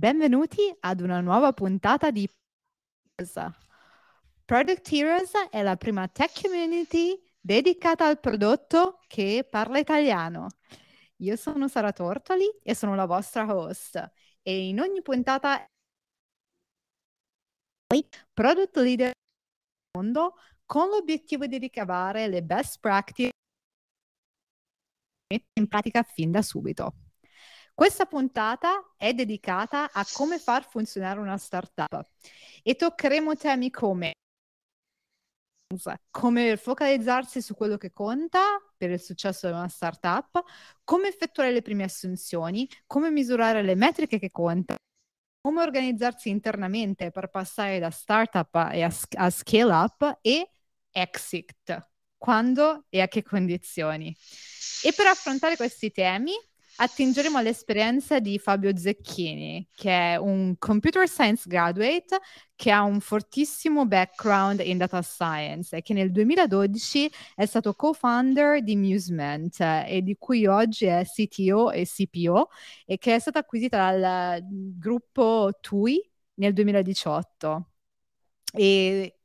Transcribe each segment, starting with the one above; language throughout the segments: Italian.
Benvenuti ad una nuova puntata di Product Heroes è la prima tech community dedicata al prodotto che parla italiano. Io sono Sara Tortoli e sono la vostra host e in ogni puntata product leader del mondo con l'obiettivo di ricavare le best practice in pratica fin da subito. Questa puntata è dedicata a come far funzionare una startup e toccheremo temi come come focalizzarsi su quello che conta per il successo di una startup, come effettuare le prime assunzioni, come misurare le metriche che contano, come organizzarsi internamente per passare da startup a, a scale up e exit, quando e a che condizioni. E per affrontare questi temi attingeremo all'esperienza di Fabio Zecchini, che è un computer science graduate che ha un fortissimo background in data science e che nel 2012 è stato co-founder di Musement eh, e di cui oggi è CTO e CPO e che è stata acquisita dal gruppo TUI nel 2018. E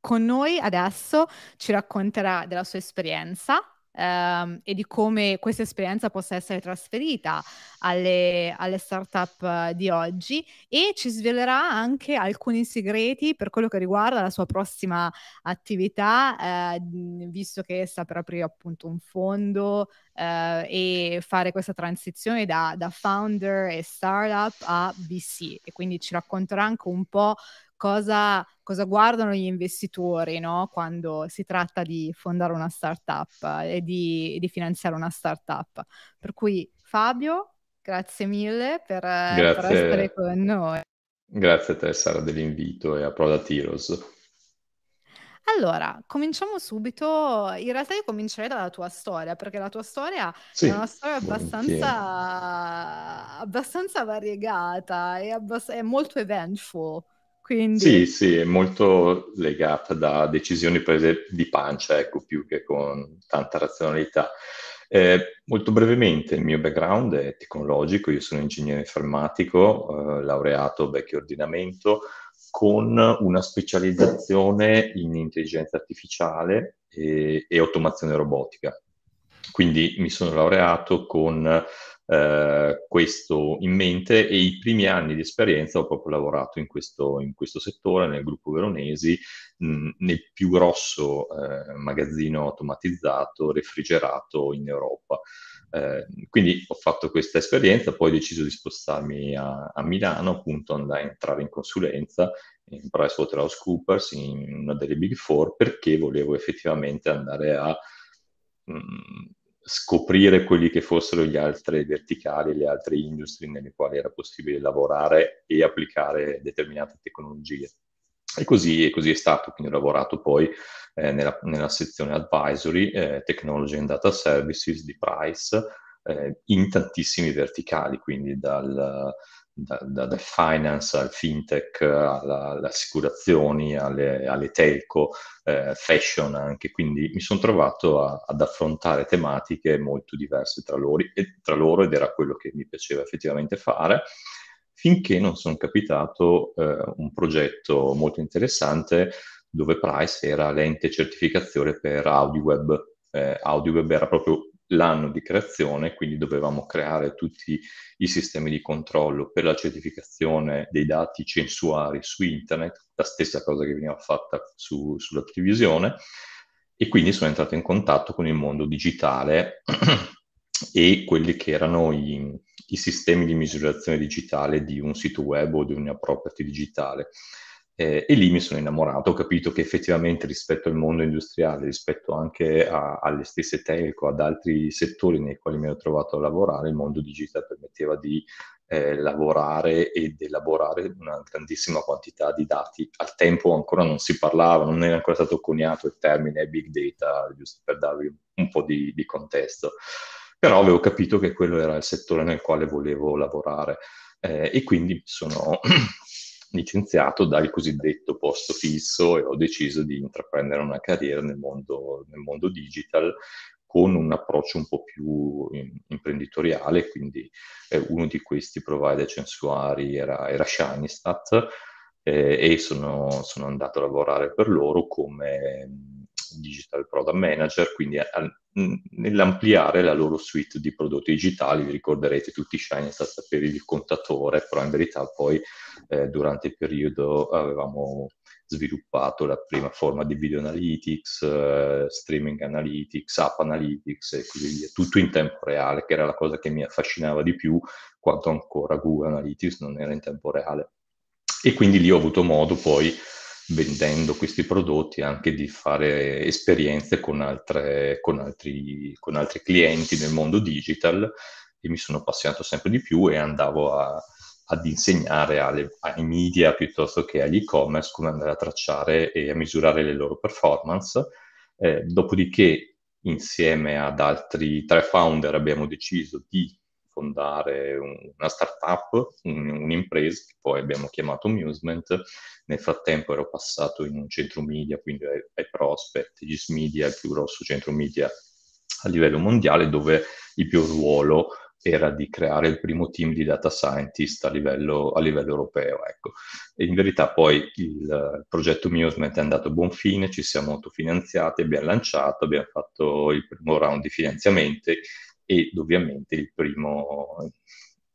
con noi adesso ci racconterà della sua esperienza ehm, e di come questa esperienza possa essere trasferita alle, alle startup di oggi. E ci svelerà anche alcuni segreti per quello che riguarda la sua prossima attività, eh, visto che sta per aprire appunto un fondo eh, e fare questa transizione da, da founder e startup a VC e quindi ci racconterà anche un po' cosa, cosa guardano gli investitori no? quando si tratta di fondare una startup e di, di finanziare una startup. Per cui Fabio, grazie mille per, grazie. per essere con noi. Grazie a te Sara dell'invito e a Product Heroes. Allora, cominciamo subito. In realtà io comincerei dalla tua storia, perché la tua storia sì, è una storia abbastanza, abbastanza variegata e abbass- è molto eventful. Quindi... Sì, sì, è molto legata da decisioni prese di pancia, ecco, più che con tanta razionalità. Eh, molto brevemente, il mio background è tecnologico, io sono ingegnere informatico, eh, laureato vecchio ordinamento, con una specializzazione in intelligenza artificiale e, e automazione robotica. Quindi mi sono laureato con eh, questo in mente e i primi anni di esperienza ho proprio lavorato in questo, in questo settore, nel gruppo Veronesi, mh, nel più grosso eh, magazzino automatizzato, refrigerato in Europa. Eh, quindi ho fatto questa esperienza, poi ho deciso di spostarmi a, a Milano, appunto andare a entrare in consulenza in PricewaterhouseCoopers, in una delle Big Four, perché volevo effettivamente andare a mh, scoprire quelli che fossero gli altri verticali, le altre industrie nelle quali era possibile lavorare e applicare determinate tecnologie. E così, e così è stato, quindi ho lavorato poi eh, nella, nella, sezione advisory, eh, technology and data services di Price, eh, in tantissimi verticali, quindi dal, da, da, da, finance al fintech, alla, alle assicurazioni, alle, alle telco, eh, fashion anche, quindi mi sono trovato a, ad affrontare tematiche molto diverse tra loro, e, tra loro ed era quello che mi piaceva effettivamente fare finché non sono capitato eh, un progetto molto interessante dove Price era l'ente certificazione per AudioWeb. Eh, AudioWeb era proprio l'anno di creazione, quindi dovevamo creare tutti i sistemi di controllo per la certificazione dei dati censuari su internet, la stessa cosa che veniva fatta su, sulla televisione, e quindi sono entrato in contatto con il mondo digitale e quelli che erano i, i sistemi di misurazione digitale di un sito web o di una property digitale. Eh, e lì mi sono innamorato, ho capito che effettivamente rispetto al mondo industriale, rispetto anche a, alle stesse telco, ad altri settori nei quali mi ero trovato a lavorare, il mondo digitale permetteva di eh, lavorare ed elaborare una grandissima quantità di dati. Al tempo ancora non si parlava, non era ancora stato coniato il termine big data, giusto per darvi un po' di, di contesto. Però avevo capito che quello era il settore nel quale volevo lavorare eh, e quindi sono licenziato dal cosiddetto posto fisso e ho deciso di intraprendere una carriera nel mondo, nel mondo digital con un approccio un po' più imprenditoriale, quindi eh, uno di questi provider censuari era, era Shinystat eh, e sono, sono, andato a lavorare per loro come digital product manager, quindi a, a, nell'ampliare la loro suite di prodotti digitali, vi ricorderete tutti Shinystat per il contatore, però in verità poi eh, durante il periodo avevamo sviluppato la prima forma di video analytics, uh, streaming analytics, app analytics e così via, tutto in tempo reale, che era la cosa che mi affascinava di più quanto ancora Google Analytics non era in tempo reale. E quindi lì ho avuto modo poi, vendendo questi prodotti, anche di fare esperienze con, altre, con, altri, con altri clienti nel mondo digital e mi sono appassionato sempre di più e andavo a ad insegnare alle, ai media piuttosto che agli e-commerce come andare a tracciare e a misurare le loro performance. Eh, dopodiché, insieme ad altri tre founder, abbiamo deciso di fondare un, una startup, un, un'impresa che poi abbiamo chiamato Amusement. Nel frattempo ero passato in un centro media, quindi ai, Prospect, Gis Media, il più grosso centro media a livello mondiale, dove il più ruolo era di creare il primo team di data scientist a livello, a livello europeo. Ecco. In verità poi il progetto Musement è andato a buon fine, ci siamo autofinanziati, abbiamo lanciato, abbiamo fatto il primo round di finanziamenti ed ovviamente il primo,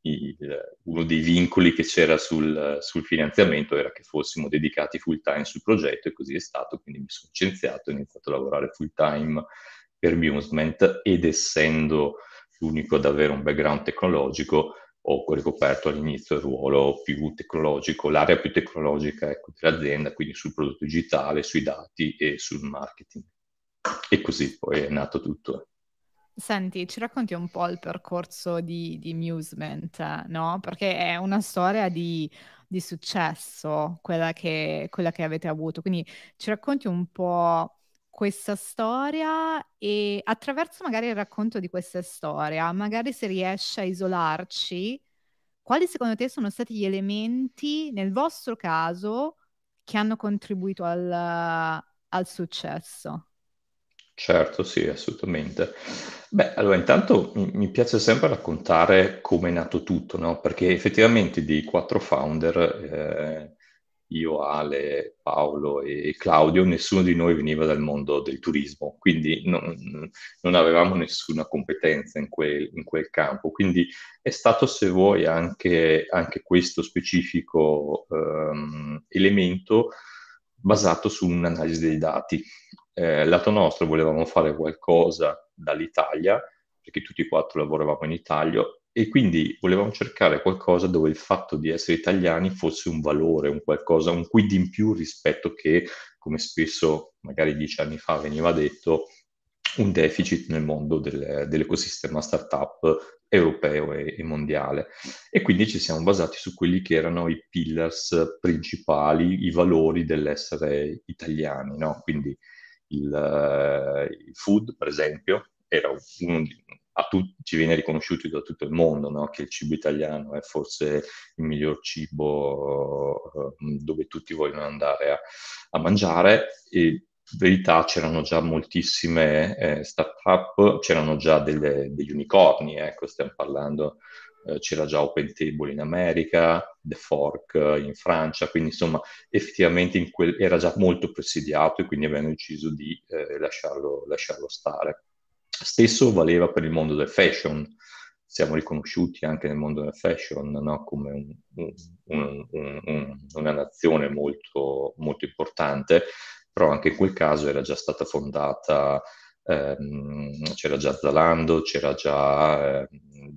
il, uno dei vincoli che c'era sul, sul, finanziamento era che fossimo dedicati full time sul progetto e così è stato, quindi mi sono licenziato e ho iniziato a lavorare full time per Musement ed essendo l'unico ad avere un background tecnologico, ho ricoperto all'inizio il ruolo più tecnologico, l'area più tecnologica ecco, dell'azienda, quindi sul prodotto digitale, sui dati e sul marketing. E così poi è nato tutto. Senti, ci racconti un po' il percorso di, di Musement, no? Perché è una storia di, di successo, quella che, quella che avete avuto. Quindi ci racconti un po' questa storia e attraverso magari il racconto di questa storia, magari se riesce a isolarci, quali secondo te sono stati gli elementi nel vostro caso che hanno contribuito al, al successo? Certo, sì, assolutamente. Beh, allora intanto mi piace sempre raccontare come è nato tutto, no? Perché effettivamente dei quattro founder, eh, io, Ale, Paolo e Claudio, nessuno di noi veniva dal mondo del turismo, quindi non, non avevamo nessuna competenza in quel, in quel, campo. Quindi è stato, se vuoi, anche, anche questo specifico um, elemento basato su un'analisi dei dati. Eh, lato nostro volevamo fare qualcosa dall'Italia, perché tutti e quattro lavoravamo in Italia, e quindi volevamo cercare qualcosa dove il fatto di essere italiani fosse un valore, un qualcosa, un quid in più rispetto che, come spesso magari dieci anni fa veniva detto, un deficit nel mondo del, dell'ecosistema startup europeo e, e, mondiale. E quindi ci siamo basati su quelli che erano i pillars principali, i valori dell'essere italiani, no? Quindi il, uh, il food, per esempio, di, tu- ci viene riconosciuto da tutto il mondo no? che il cibo italiano è forse il miglior cibo uh, dove tutti vogliono andare a, a mangiare e in verità c'erano già moltissime eh, start-up, c'erano già delle, degli unicorni, ecco, stiamo parlando, eh, c'era già OpenTable in America, The Fork in Francia, quindi insomma effettivamente quel, era già molto presidiato e quindi abbiamo deciso di eh, lasciarlo, lasciarlo stare. Stesso valeva per il mondo del fashion, siamo riconosciuti anche nel mondo del fashion no? come un, un, un, una nazione molto, molto importante, però anche in quel caso era già stata fondata, ehm, c'era già Zalando, c'era già eh,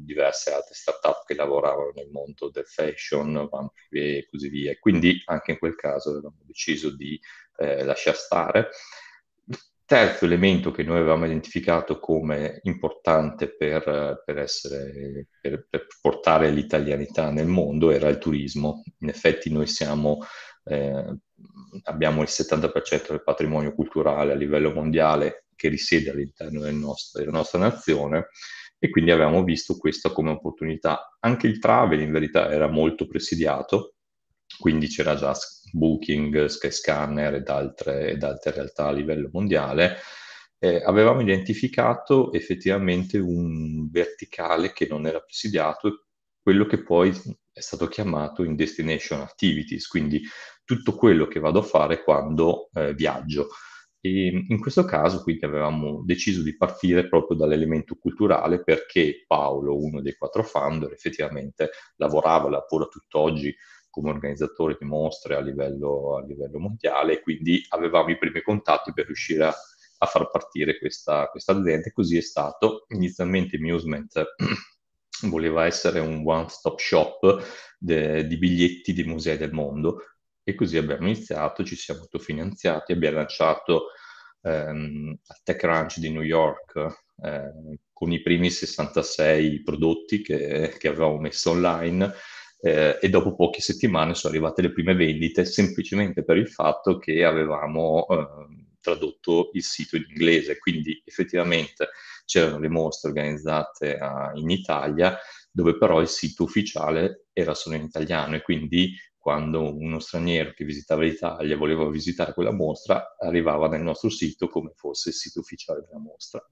diverse altre start-up che lavoravano nel mondo del fashion, e così via. Quindi anche in quel caso avevamo deciso di eh, lasciar stare terzo elemento che noi avevamo identificato come importante per, per, essere, per, per, portare l'italianità nel mondo era il turismo. In effetti noi siamo, eh, abbiamo il 70% del patrimonio culturale a livello mondiale che risiede all'interno del nostro, della nostra nazione e quindi avevamo visto questo come opportunità. Anche il travel in verità era molto presidiato, quindi c'era già Booking, Skyscanner ed altre, ed altre realtà a livello mondiale, eh, avevamo identificato effettivamente un verticale che non era presidiato, quello che poi è stato chiamato in destination activities, quindi tutto quello che vado a fare quando eh, viaggio. E in questo caso quindi avevamo deciso di partire proprio dall'elemento culturale perché Paolo, uno dei quattro founder, effettivamente lavorava, lavora tutt'oggi come organizzatore di mostre a livello, a livello mondiale e quindi avevamo i primi contatti per riuscire a, a far partire questa, questa azienda e così è stato. Inizialmente Musement voleva essere un one-stop shop de, di biglietti di musei del mondo e così abbiamo iniziato, ci siamo autofinanziati, abbiamo lanciato ehm, al TechCrunch di New York eh, con i primi 66 prodotti che, che avevamo messo online eh, e dopo poche settimane sono arrivate le prime vendite semplicemente per il fatto che avevamo eh, tradotto il sito in inglese, quindi effettivamente c'erano le mostre organizzate a, in Italia dove però il sito ufficiale era solo in italiano. E quindi quando uno straniero che visitava l'Italia voleva visitare quella mostra arrivava nel nostro sito come fosse il sito ufficiale della mostra.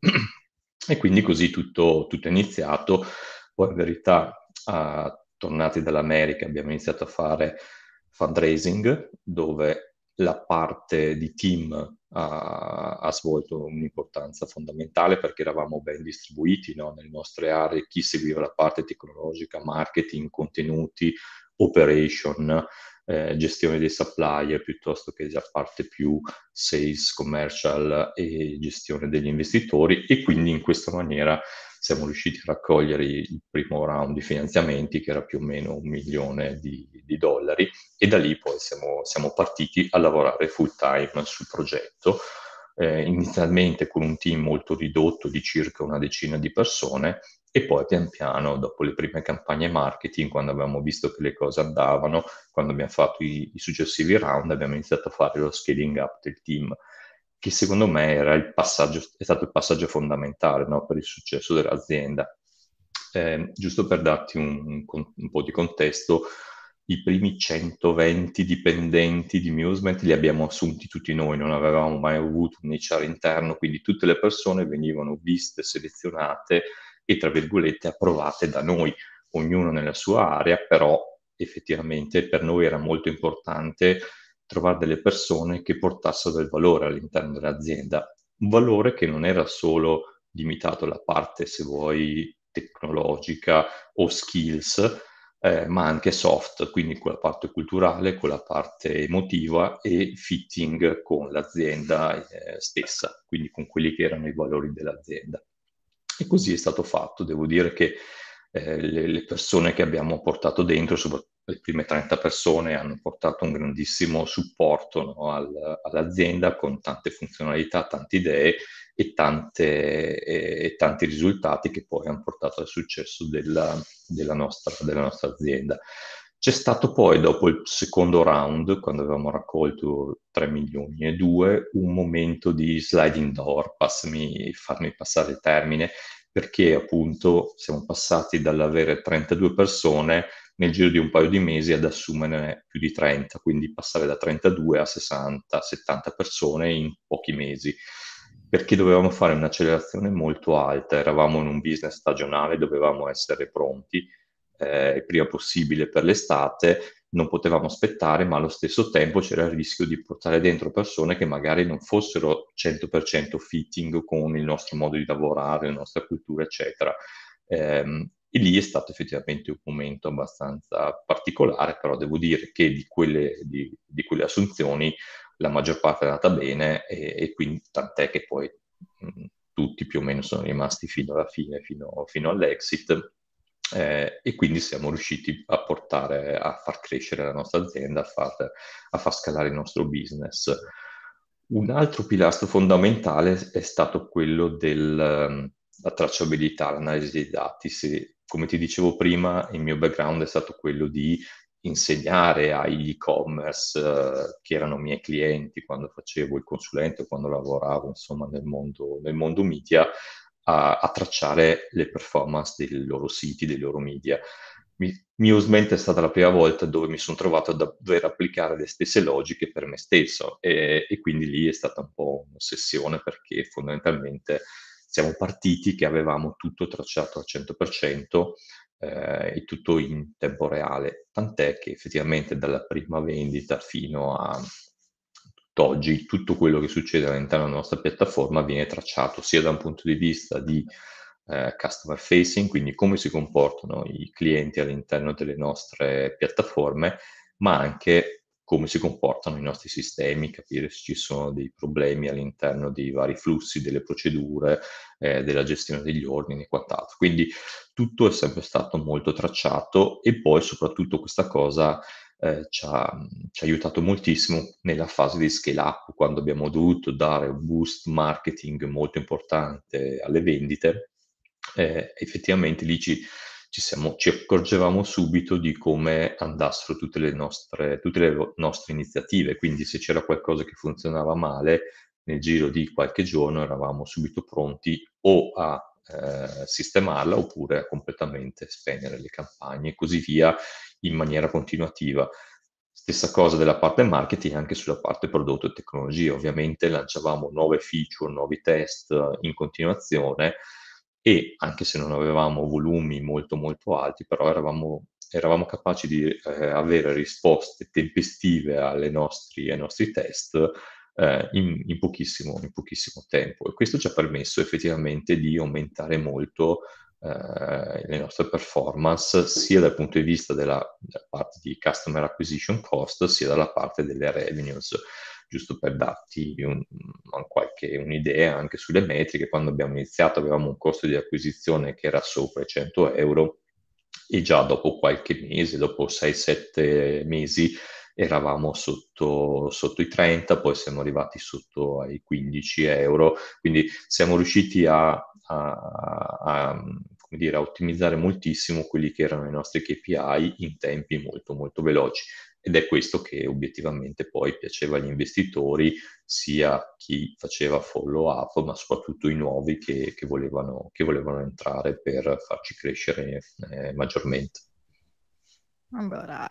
e quindi così tutto, tutto è iniziato. Poi in verità a tornati dall'America abbiamo iniziato a fare fundraising dove la parte di team ha, ha svolto un'importanza fondamentale perché eravamo ben distribuiti no? nelle nostre aree, chi seguiva la parte tecnologica, marketing, contenuti, operation, eh, gestione dei supplier piuttosto che la parte più sales, commercial e gestione degli investitori. E quindi in questa maniera siamo riusciti a raccogliere il primo round di finanziamenti che era più o meno un milione di, di dollari. E da lì poi siamo, siamo, partiti a lavorare full time sul progetto, eh, inizialmente con un team molto ridotto di circa una decina di persone e poi pian piano, dopo le prime campagne marketing, quando abbiamo visto che le cose andavano, quando abbiamo fatto i, i successivi round, abbiamo iniziato a fare lo scaling up del team che secondo me è stato il passaggio fondamentale no, per il successo dell'azienda. Eh, giusto per darti un, un, po' di contesto, i primi 120 dipendenti di Musement li abbiamo assunti tutti noi, non avevamo mai avuto un HR interno, quindi tutte le persone venivano viste, selezionate e, tra virgolette, approvate da noi, ognuno nella sua area, però effettivamente per noi era molto importante trovare delle persone che portassero del valore all'interno dell'azienda, un valore che non era solo limitato alla parte, se vuoi, tecnologica o skills, eh, ma anche soft, quindi quella parte culturale, quella parte emotiva e fitting con l'azienda eh, stessa, quindi con quelli che erano i valori dell'azienda. E così è stato fatto. Devo dire che eh, le, le, persone che abbiamo portato dentro, soprattutto le prime 30 persone, hanno portato un grandissimo supporto no, al, all'azienda con tante funzionalità, tante idee e, tante, e, e, tanti risultati che poi hanno portato al successo della, della, nostra, della nostra azienda. C'è stato poi, dopo il secondo round, quando avevamo raccolto 3 milioni e 2, un momento di sliding door, passami, farmi passare il termine, perché appunto siamo passati dall'avere 32 persone nel giro di un paio di mesi ad assumerne più di 30, quindi passare da 32 a 60, 70 persone in pochi mesi, perché dovevamo fare un'accelerazione molto alta, eravamo in un business stagionale, dovevamo essere pronti eh, il prima possibile per l'estate, non potevamo aspettare, ma allo stesso tempo c'era il rischio di portare dentro persone che magari non fossero 100% fitting con il nostro modo di lavorare, la nostra cultura, eccetera. Eh, e lì è stato effettivamente un momento abbastanza particolare, però devo dire che di quelle, di, di quelle assunzioni la maggior parte è andata bene e, e quindi tant'è che poi mh, tutti più o meno sono rimasti fino alla fine, fino, fino all'exit eh, e quindi siamo riusciti a portare, a far crescere la nostra azienda, a far, a far scalare il nostro business. Un altro pilastro fondamentale è stato quello della tracciabilità, l'analisi dei dati. Se, come ti dicevo prima, il mio background è stato quello di insegnare agli e-commerce eh, che erano miei clienti quando facevo il consulente, quando lavoravo insomma nel mondo, nel mondo media, a, a, tracciare le performance dei loro siti, dei loro media. mi, Musement è stata la prima volta dove mi sono trovato a dover applicare le stesse logiche per me stesso e, e quindi lì è stata un po' un'ossessione perché fondamentalmente siamo partiti che avevamo tutto tracciato al 100% eh, e tutto in tempo reale, tant'è che effettivamente dalla prima vendita fino a tutt'oggi tutto quello che succede all'interno della nostra piattaforma viene tracciato sia da un punto di vista di eh, customer facing, quindi come si comportano i clienti all'interno delle nostre piattaforme, ma anche come si comportano i nostri sistemi, capire se ci sono dei problemi all'interno dei vari flussi, delle procedure, eh, della gestione degli ordini e quant'altro. Quindi tutto è sempre stato molto tracciato e poi soprattutto questa cosa eh, ci, ha, ci, ha, aiutato moltissimo nella fase di scale up, quando abbiamo dovuto dare un boost marketing molto importante alle vendite. Eh, effettivamente lì ci, ci, siamo, ci, accorgevamo subito di come andassero tutte le, nostre, tutte le nostre iniziative, quindi se c'era qualcosa che funzionava male, nel giro di qualche giorno eravamo subito pronti o a eh, sistemarla oppure completamente spegnere le campagne e così via in maniera continuativa. Stessa cosa della parte marketing anche sulla parte prodotto e tecnologia. Ovviamente lanciavamo nuove feature, nuovi test in continuazione e anche se non avevamo volumi molto molto alti, però eravamo, eravamo capaci di eh, avere risposte tempestive nostri, ai nostri test eh, in, in, pochissimo, in, pochissimo, tempo. E questo ci ha permesso effettivamente di aumentare molto eh, le nostre performance sia dal punto di vista della, della, parte di customer acquisition cost sia dalla parte delle revenues giusto per darti un, qualche, un'idea anche sulle metriche, quando abbiamo iniziato avevamo un costo di acquisizione che era sopra i 100 euro e già dopo qualche mese, dopo 6-7 mesi, eravamo sotto, sotto, i 30, poi siamo arrivati sotto ai 15 euro, quindi siamo riusciti a, a, a, dire, a ottimizzare moltissimo quelli che erano i nostri KPI in tempi molto molto veloci ed è questo che obiettivamente poi piaceva agli investitori, sia chi faceva follow up, ma soprattutto i nuovi che, che, volevano, che volevano, entrare per farci crescere eh, maggiormente. Allora,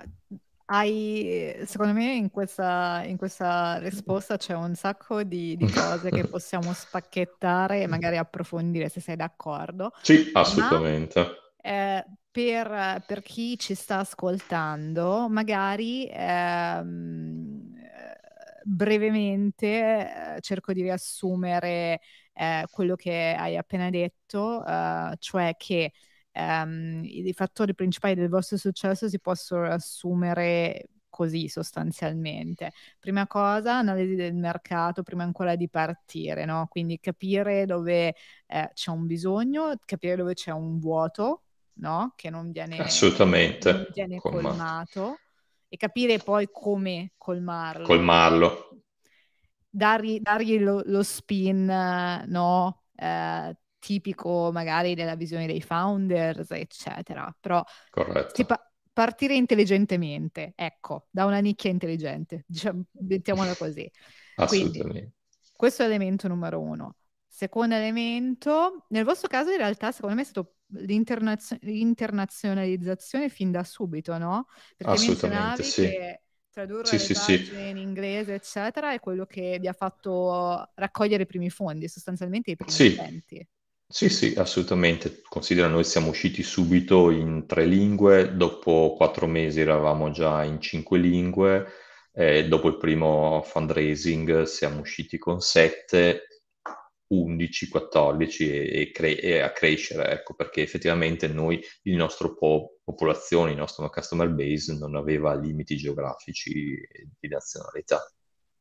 hai, secondo me in questa, in questa, risposta c'è un sacco di, di, cose che possiamo spacchettare e magari approfondire se sei d'accordo. Sì, assolutamente. Ma, eh, per, per, chi ci sta ascoltando, magari ehm, brevemente eh, cerco di riassumere eh, quello che hai appena detto, eh, cioè che ehm, i fattori principali del vostro successo si possono assumere così sostanzialmente. Prima cosa, analisi del mercato prima ancora di partire, no? Quindi capire dove eh, c'è un bisogno, capire dove c'è un vuoto no? Che non viene, Assolutamente. Non viene colmato e capire poi come colmarlo. Colmarlo. Dargli, dargli lo, lo, spin, no? Eh, tipico magari della visione dei founders, eccetera. Però Corretto. Pa- partire intelligentemente, ecco, da una nicchia intelligente, diciamo, mettiamola così. Assolutamente. Quindi, questo è l'elemento numero uno. Secondo elemento, nel vostro caso in realtà secondo me è stato l'internazionalizzazione fin da subito, no? Perché Assolutamente, sì. che tradurre sì, le sì, sì. in inglese, eccetera, è quello che vi ha fatto raccogliere i primi fondi, sostanzialmente i primi sì. utenti. Sì, sì, assolutamente. Considera, noi siamo usciti subito in tre lingue, dopo quattro mesi eravamo già in cinque lingue, eh, dopo il primo fundraising siamo usciti con sette 11, 14 e, e, cre- e, a crescere, ecco, perché effettivamente noi, il nostro po- popolazione, il nostro customer base non aveva limiti geografici di nazionalità.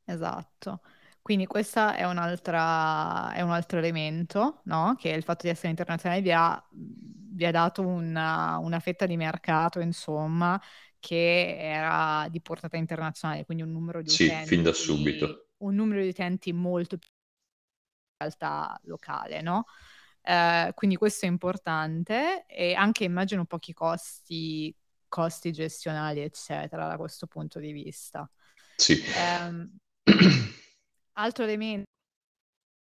Esatto. Quindi questo è, è un altro elemento, no? Che il fatto di essere internazionale vi ha, vi ha dato una, una fetta di mercato, insomma, che era di portata internazionale, quindi un numero di sì, utenti. fin da subito. Un numero di utenti molto più realtà locale, no? Eh, quindi questo è importante e anche immagino pochi costi, costi gestionali, eccetera, da questo punto di vista. Sì. Eh, altro elemento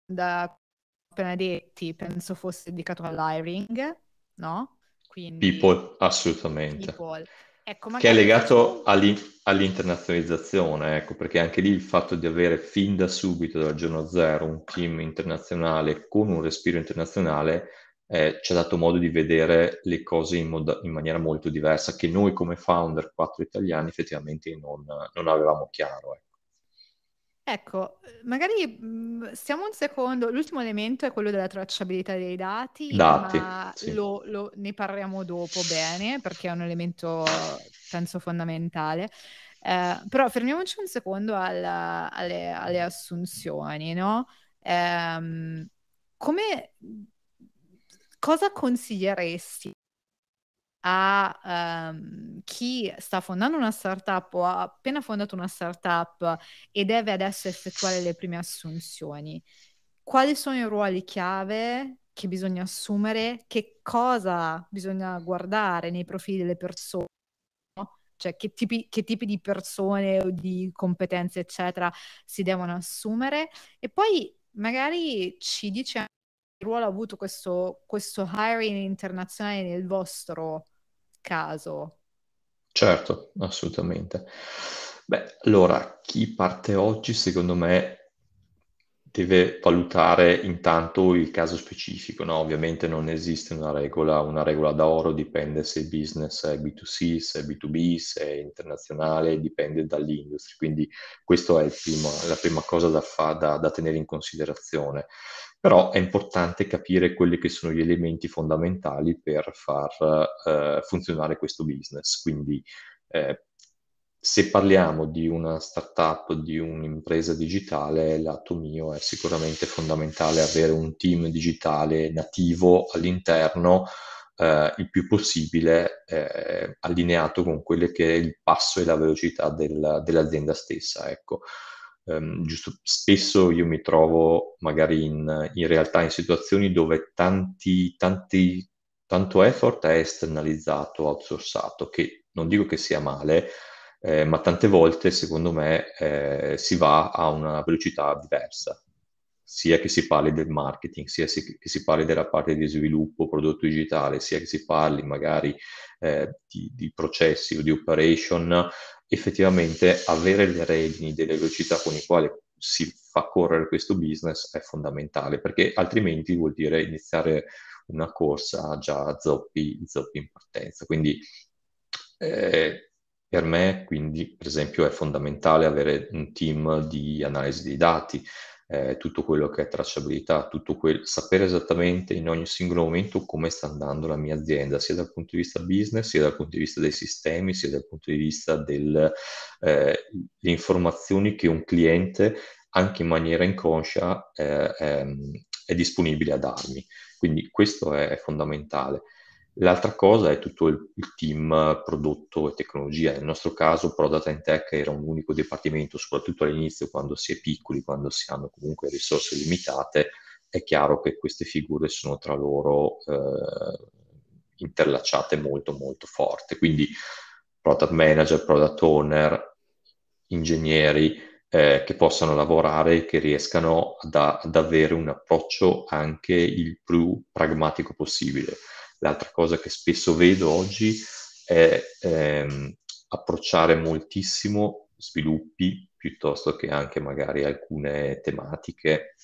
da appena detti, penso fosse dedicato all'hiring, no? Quindi, people, assolutamente. People. Ecco, che è legato facciamo... all'internazionalizzazione, ecco, perché anche lì il fatto di avere fin da subito, dal giorno zero, un team internazionale con un respiro internazionale eh, ci ha dato modo di vedere le cose in, mod- in, maniera molto diversa, che noi come founder, quattro italiani, effettivamente non, non avevamo chiaro. Ecco. Ecco, magari mh, stiamo un secondo, l'ultimo elemento è quello della tracciabilità dei dati, Dati, ma sì. lo, lo- ne parliamo dopo bene perché è un elemento, penso, fondamentale. Eh, però fermiamoci un secondo alla- alle, alle assunzioni, no? Ehm, come, cosa consiglieresti a um, chi sta fondando una startup o ha appena fondato una startup e deve adesso effettuare le prime assunzioni, quali sono i ruoli chiave che bisogna assumere, che cosa bisogna guardare nei profili delle persone, cioè che tipi, che tipi di persone o di competenze, eccetera, si devono assumere? E poi magari ci dice anche che ruolo ha avuto questo, questo hiring internazionale nel vostro caso. Certo, assolutamente. Beh, allora, chi parte oggi, secondo me, deve valutare intanto il caso specifico, no? Ovviamente non esiste una regola, una regola d'oro, dipende se il business è B2C, se è B2B, se è internazionale, dipende dall'industria. Quindi questa è primo, la prima cosa da, fa, da, da tenere in considerazione. Però è importante capire quelli che sono gli elementi fondamentali per far eh, funzionare questo business. Quindi eh, se parliamo di una startup, di un'impresa digitale, lato mio è sicuramente fondamentale avere un team digitale nativo all'interno eh, il più possibile eh, allineato con quello che è il passo e la velocità del, dell'azienda stessa. Ecco um, giusto, spesso io mi trovo magari in, in, realtà in situazioni dove tanti, tanti, tanto effort è esternalizzato, outsourcato, che non dico che sia male, eh, ma tante volte secondo me eh, si va a una velocità diversa. Sia che si parli del marketing, sia che si parli della parte di sviluppo prodotto digitale, sia che si parli magari eh, di, di, processi o di operation, effettivamente avere le redini delle velocità con le quali si fa correre questo business è fondamentale, perché altrimenti vuol dire iniziare una corsa già zoppi, zoppi in partenza. Quindi eh, per me, quindi, per esempio, è fondamentale avere un team di analisi dei dati, eh, tutto quello che è tracciabilità, quel, sapere esattamente in ogni singolo momento come sta andando la mia azienda, sia dal punto di vista business, sia dal punto di vista dei sistemi, sia dal punto di vista delle eh, informazioni che un cliente, anche in maniera inconscia, eh, ehm, è disponibile a darmi. Quindi questo è, è fondamentale. L'altra cosa è tutto il, il, team prodotto e tecnologia. Nel nostro caso, Product and Tech era un unico dipartimento, soprattutto all'inizio, quando si è piccoli, quando si hanno comunque risorse limitate. È chiaro che queste figure sono tra loro eh, interlacciate molto, molto forte. Quindi, product manager, product owner, ingegneri eh, che possano lavorare che riescano ad, ad avere un approccio anche il più pragmatico possibile L'altra cosa che spesso vedo oggi è ehm, approcciare moltissimo sviluppi piuttosto che anche magari alcune tematiche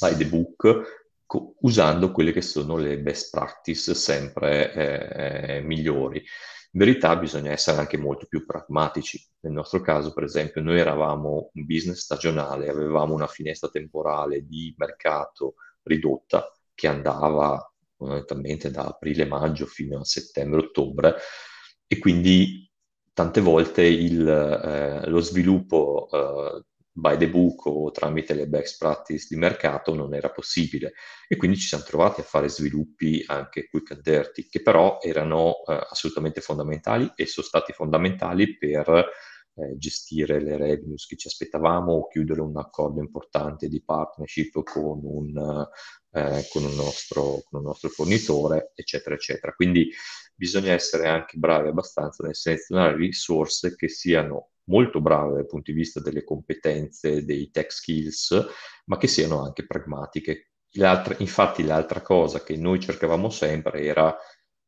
by the book, co- usando quelle che sono le best practice sempre eh, migliori. In verità bisogna essere anche molto più pragmatici. Nel nostro caso, per esempio, noi eravamo un business stagionale, avevamo una finestra temporale di mercato ridotta che andava fondamentalmente da aprile-maggio fino a settembre-ottobre e quindi tante volte il, eh, lo sviluppo eh, by the book o tramite le best practice di mercato non era possibile. E quindi ci siamo trovati a fare sviluppi anche quick and dirty che però erano eh, assolutamente fondamentali e sono stati fondamentali per eh, gestire le revenues che ci aspettavamo o chiudere un accordo importante di partnership con un, eh, con, un nostro, con un nostro fornitore, eccetera, eccetera. Quindi bisogna essere anche bravi abbastanza nel selezionare risorse che siano molto brave dal punto di vista delle competenze, dei tech skills, ma che siano anche pragmatiche. L'altra, infatti l'altra cosa che noi cercavamo sempre era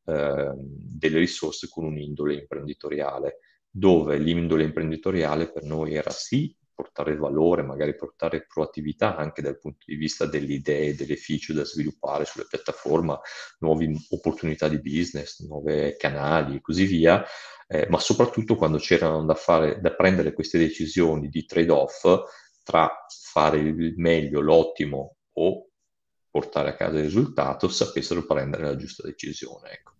eh, delle risorse con un'indole imprenditoriale, dove l'indole imprenditoriale per noi era sì portare valore, magari portare proattività anche dal punto di vista delle idee, delle feature da sviluppare sulla piattaforma, nuove opportunità di business, nuovi canali e così via, eh, ma soprattutto quando c'erano da, fare, da prendere queste decisioni di trade-off tra fare il meglio, l'ottimo o portare a casa il risultato, sapessero prendere la giusta decisione. Ecco.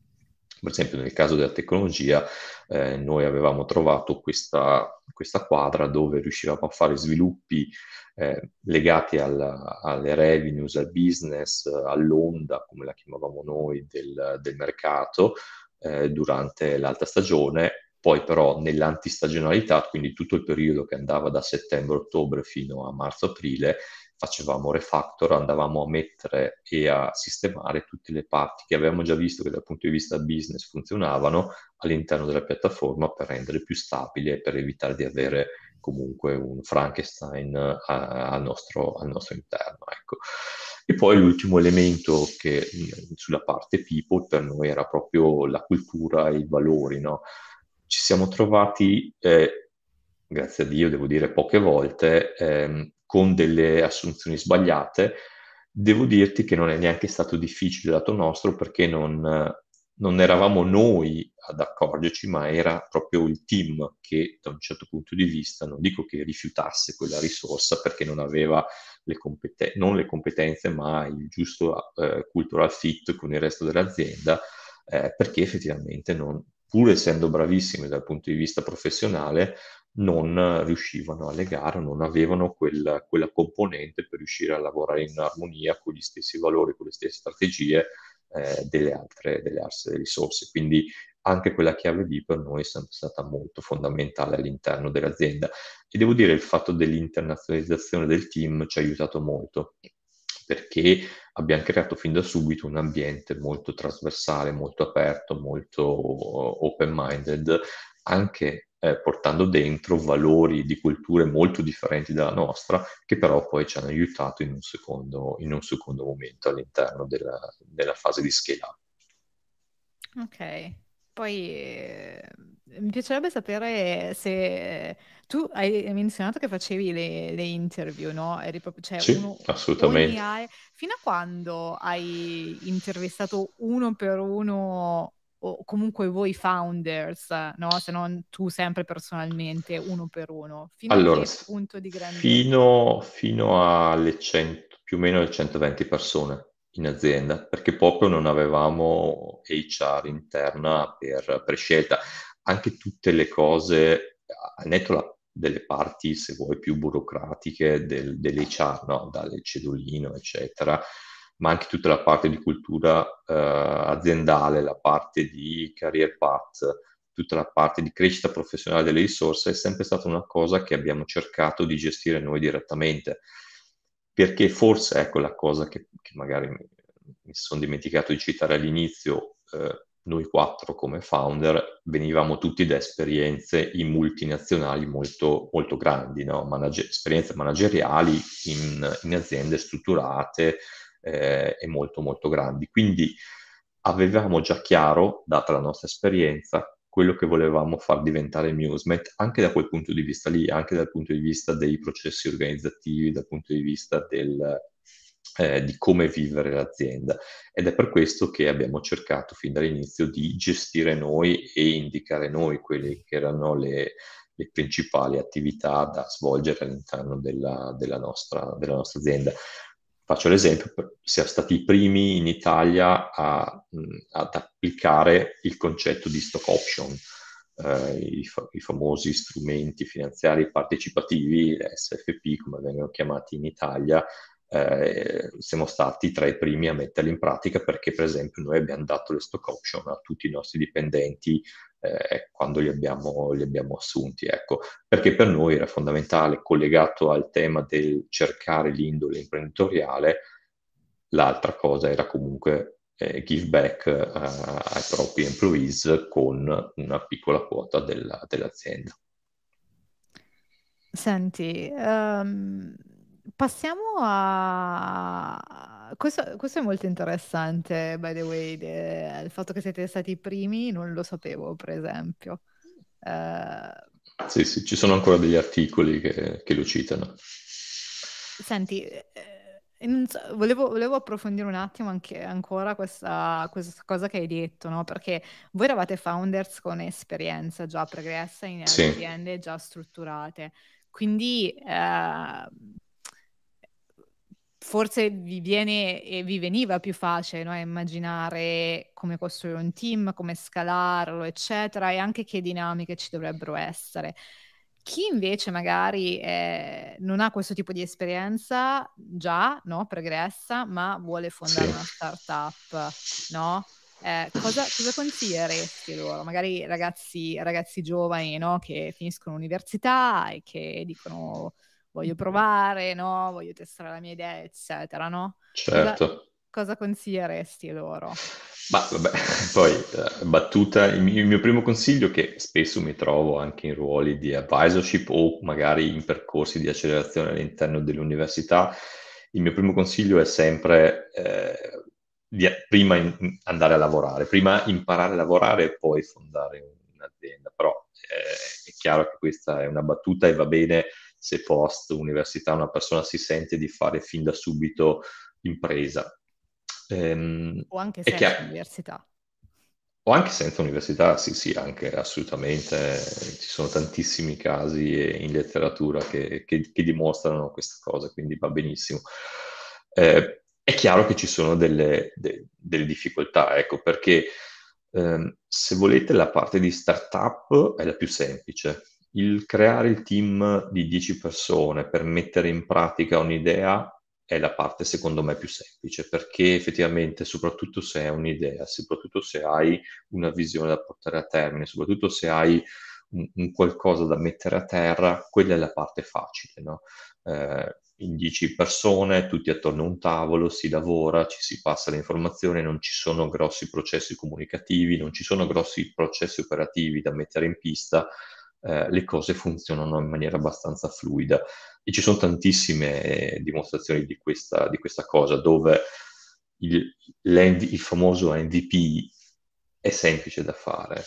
Per esempio nel caso della tecnologia eh, noi avevamo trovato questa, questa, quadra dove riuscivamo a fare sviluppi eh, legati alla, alle revenues, al business, all'onda, come la chiamavamo noi, del, del mercato eh, durante l'alta stagione, poi però nell'antistagionalità, quindi tutto il periodo che andava da settembre-ottobre fino a marzo-aprile, facevamo refactor, andavamo a mettere e a sistemare tutte le parti che avevamo già visto che dal punto di vista business funzionavano all'interno della piattaforma per rendere più stabile e per evitare di avere comunque un Frankenstein a, al, nostro, al, nostro, interno. Ecco. E poi l'ultimo elemento che sulla parte people per noi era proprio la cultura e i valori. No? Ci siamo trovati, eh, grazie a Dio, devo dire poche volte, ehm, con delle assunzioni sbagliate, devo dirti che non è neanche stato difficile lato nostro perché non, non eravamo noi ad accorgerci, ma era proprio il team che da un certo punto di vista, non dico che rifiutasse quella risorsa perché non aveva le, competen- non le competenze, ma il giusto eh, cultural fit con il resto dell'azienda, eh, perché effettivamente non, pur essendo bravissimi dal punto di vista professionale, non riuscivano a legare, non avevano quel, quella componente per riuscire a lavorare in armonia con gli stessi valori, con le stesse strategie eh, delle, altre, delle altre risorse. Quindi anche quella chiave lì per noi è sempre stata molto fondamentale all'interno dell'azienda. E devo dire il fatto dell'internazionalizzazione del team ci ha aiutato molto perché abbiamo creato fin da subito un ambiente molto trasversale, molto aperto, molto open-minded, anche eh, portando dentro valori di culture molto differenti dalla nostra, che però poi ci hanno aiutato in un secondo, in un secondo momento all'interno della, della fase di scale up. Ok, poi eh, mi piacerebbe sapere se tu hai menzionato che facevi le, le interview, no? Eri proprio, cioè Sì, uno, assolutamente. ogni fino a quando hai intervistato uno per uno o comunque voi founders, no? Se non tu sempre personalmente, uno per uno, fino Allora, fino, fino alle 100, più o meno alle 120 persone in azienda, perché proprio non avevamo HR interna per, per scelta. Anche tutte le cose, al netto la- delle parti, se vuoi, più burocratiche del, dell'HR, no? Dalle cedolino, eccetera, ma anche tutta la parte di cultura eh, aziendale, la parte di career path, tutta la parte di crescita professionale delle risorse è sempre stata una cosa che abbiamo cercato di gestire noi direttamente, perché forse ecco la cosa che, che magari mi, mi sono dimenticato di citare all'inizio, eh, noi quattro come founder venivamo tutti da esperienze in multinazionali molto, molto grandi, no? Manage- esperienze manageriali in, in aziende strutturate, eh, e molto molto grandi. Quindi avevamo già chiaro, data la nostra esperienza, quello che volevamo far diventare Musement, anche da quel punto di vista lì, anche dal punto di vista dei processi organizzativi, dal punto di vista del, eh, di come vivere l'azienda. Ed è per questo che abbiamo cercato fin dall'inizio di gestire noi e indicare noi quelle che erano le, le principali attività da svolgere all'interno della, della, nostra, della nostra azienda faccio l'esempio, siamo stati i primi in Italia a, ad applicare il concetto di stock option, eh, i, fa- i, famosi strumenti finanziari partecipativi, SFP come vengono chiamati in Italia, eh, siamo stati tra i primi a metterli in pratica perché per esempio noi abbiamo dato le stock option a tutti i nostri dipendenti eh, quando li abbiamo, li abbiamo assunti, ecco, perché per noi era fondamentale, collegato al tema del cercare l'indole imprenditoriale, l'altra cosa era comunque eh, give back eh, ai propri employees con una piccola quota della, dell'azienda. Senti, um, passiamo a questo, questo è molto interessante, by the way, de- il fatto che siete stati i primi non lo sapevo, per esempio. Eh, Sì, sì, ci sono ancora degli articoli che, che lo citano. Senti, eh, so, volevo, volevo approfondire un attimo anche ancora questa, questa cosa che hai detto, no? Perché voi eravate founders con esperienza già pregressa in Sì, aziende già strutturate, quindi eh, forse vi viene e vi veniva più facile, no? Immaginare come costruire un team, come scalarlo, eccetera, e anche che dinamiche ci dovrebbero essere. Chi invece magari eh, non ha questo tipo di esperienza già, no, pregressa, ma vuole fondare sì. una startup, no? Eh, cosa, cosa consiglieresti loro? Magari ragazzi, ragazzi giovani, no, che finiscono l'università e che dicono voglio provare, no? Voglio testare la mia idea, eccetera, no? Cosa, Certo. cosa consiglieresti loro? Ma vabbè, poi eh, battuta, il mio, il mio primo consiglio che spesso mi trovo anche in ruoli di advisorship o magari in percorsi di accelerazione all'interno dell'università, il mio primo consiglio è sempre eh, di prima in- andare a lavorare, prima imparare a lavorare e poi fondare un'azienda. Però eh, è chiaro che questa è una battuta e va bene se post università una persona si sente di fare fin da subito impresa. Ehm, O anche senza chiaro, università. o anche senza università, sì, sì, anche assolutamente. Ci sono tantissimi casi eh, in letteratura che, che- che dimostrano questa cosa, quindi va benissimo. Eh, è chiaro che ci sono delle, de- delle difficoltà, ecco, perché ehm, se volete la parte di startup è la più semplice. Il creare il team di 10 persone per mettere in pratica un'idea è la parte secondo me più semplice, perché effettivamente, soprattutto se hai un'idea, soprattutto se hai una visione da portare a termine, soprattutto se hai un, un qualcosa da mettere a terra, quella è la parte facile, no? Eh, in 10 persone, tutti attorno a un tavolo, si lavora, ci si passa le informazioni, non ci sono grossi processi comunicativi, non ci sono grossi processi operativi da mettere in pista, eh, le cose funzionano in maniera abbastanza fluida. E ci sono tantissime dimostrazioni di questa, di questa cosa, dove il, il famoso MVP è semplice da fare.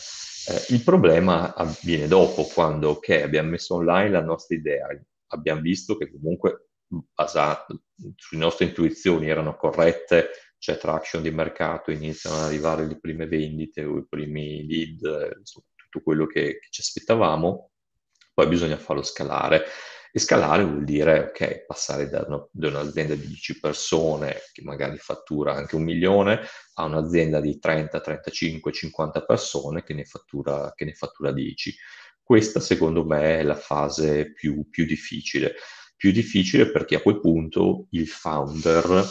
Eh, il problema avviene dopo, quando ok, abbiamo messo online la nostra idea, abbiamo visto che comunque basato sulle nostre intuizioni erano corrette, c'è traction di mercato, iniziano ad arrivare le prime vendite o i primi lead, insomma, tutto quello che, che ci aspettavamo, poi bisogna farlo scalare. E scalare vuol dire, ok, passare da, uno, da, un'azienda di 10 persone che magari fattura anche un milione a un'azienda di 30, 35, 50 persone che ne fattura, che ne fattura 10. Questa secondo me è la fase più, più difficile. Più difficile perché a quel punto il founder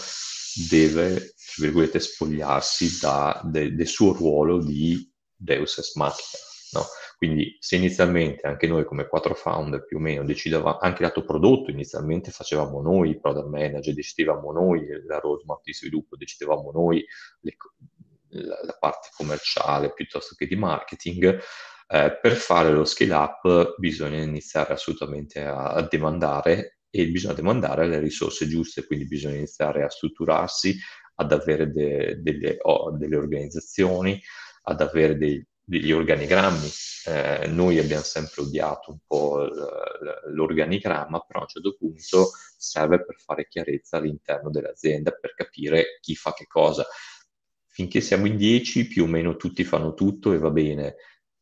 deve, tra virgolette, spogliarsi da, de, del suo ruolo di Deus ex machina. No? Quindi se inizialmente anche noi come quattro founder più o meno decidevamo, anche lato prodotto inizialmente facevamo noi, il product manager decidevamo noi, la roadmap di sviluppo decidevamo noi, le, la, la, parte commerciale piuttosto che di marketing, eh, per fare lo scale up bisogna iniziare assolutamente a, a demandare e bisogna demandare le risorse giuste, quindi bisogna iniziare a strutturarsi, ad avere de, delle, oh, delle organizzazioni, ad avere dei, degli organigrammi. Eh, noi abbiamo sempre odiato un po' l'organigramma, però a un certo punto serve per fare chiarezza all'interno dell'azienda, per capire chi fa che cosa. Finché siamo in 10, più o meno tutti fanno tutto e va bene.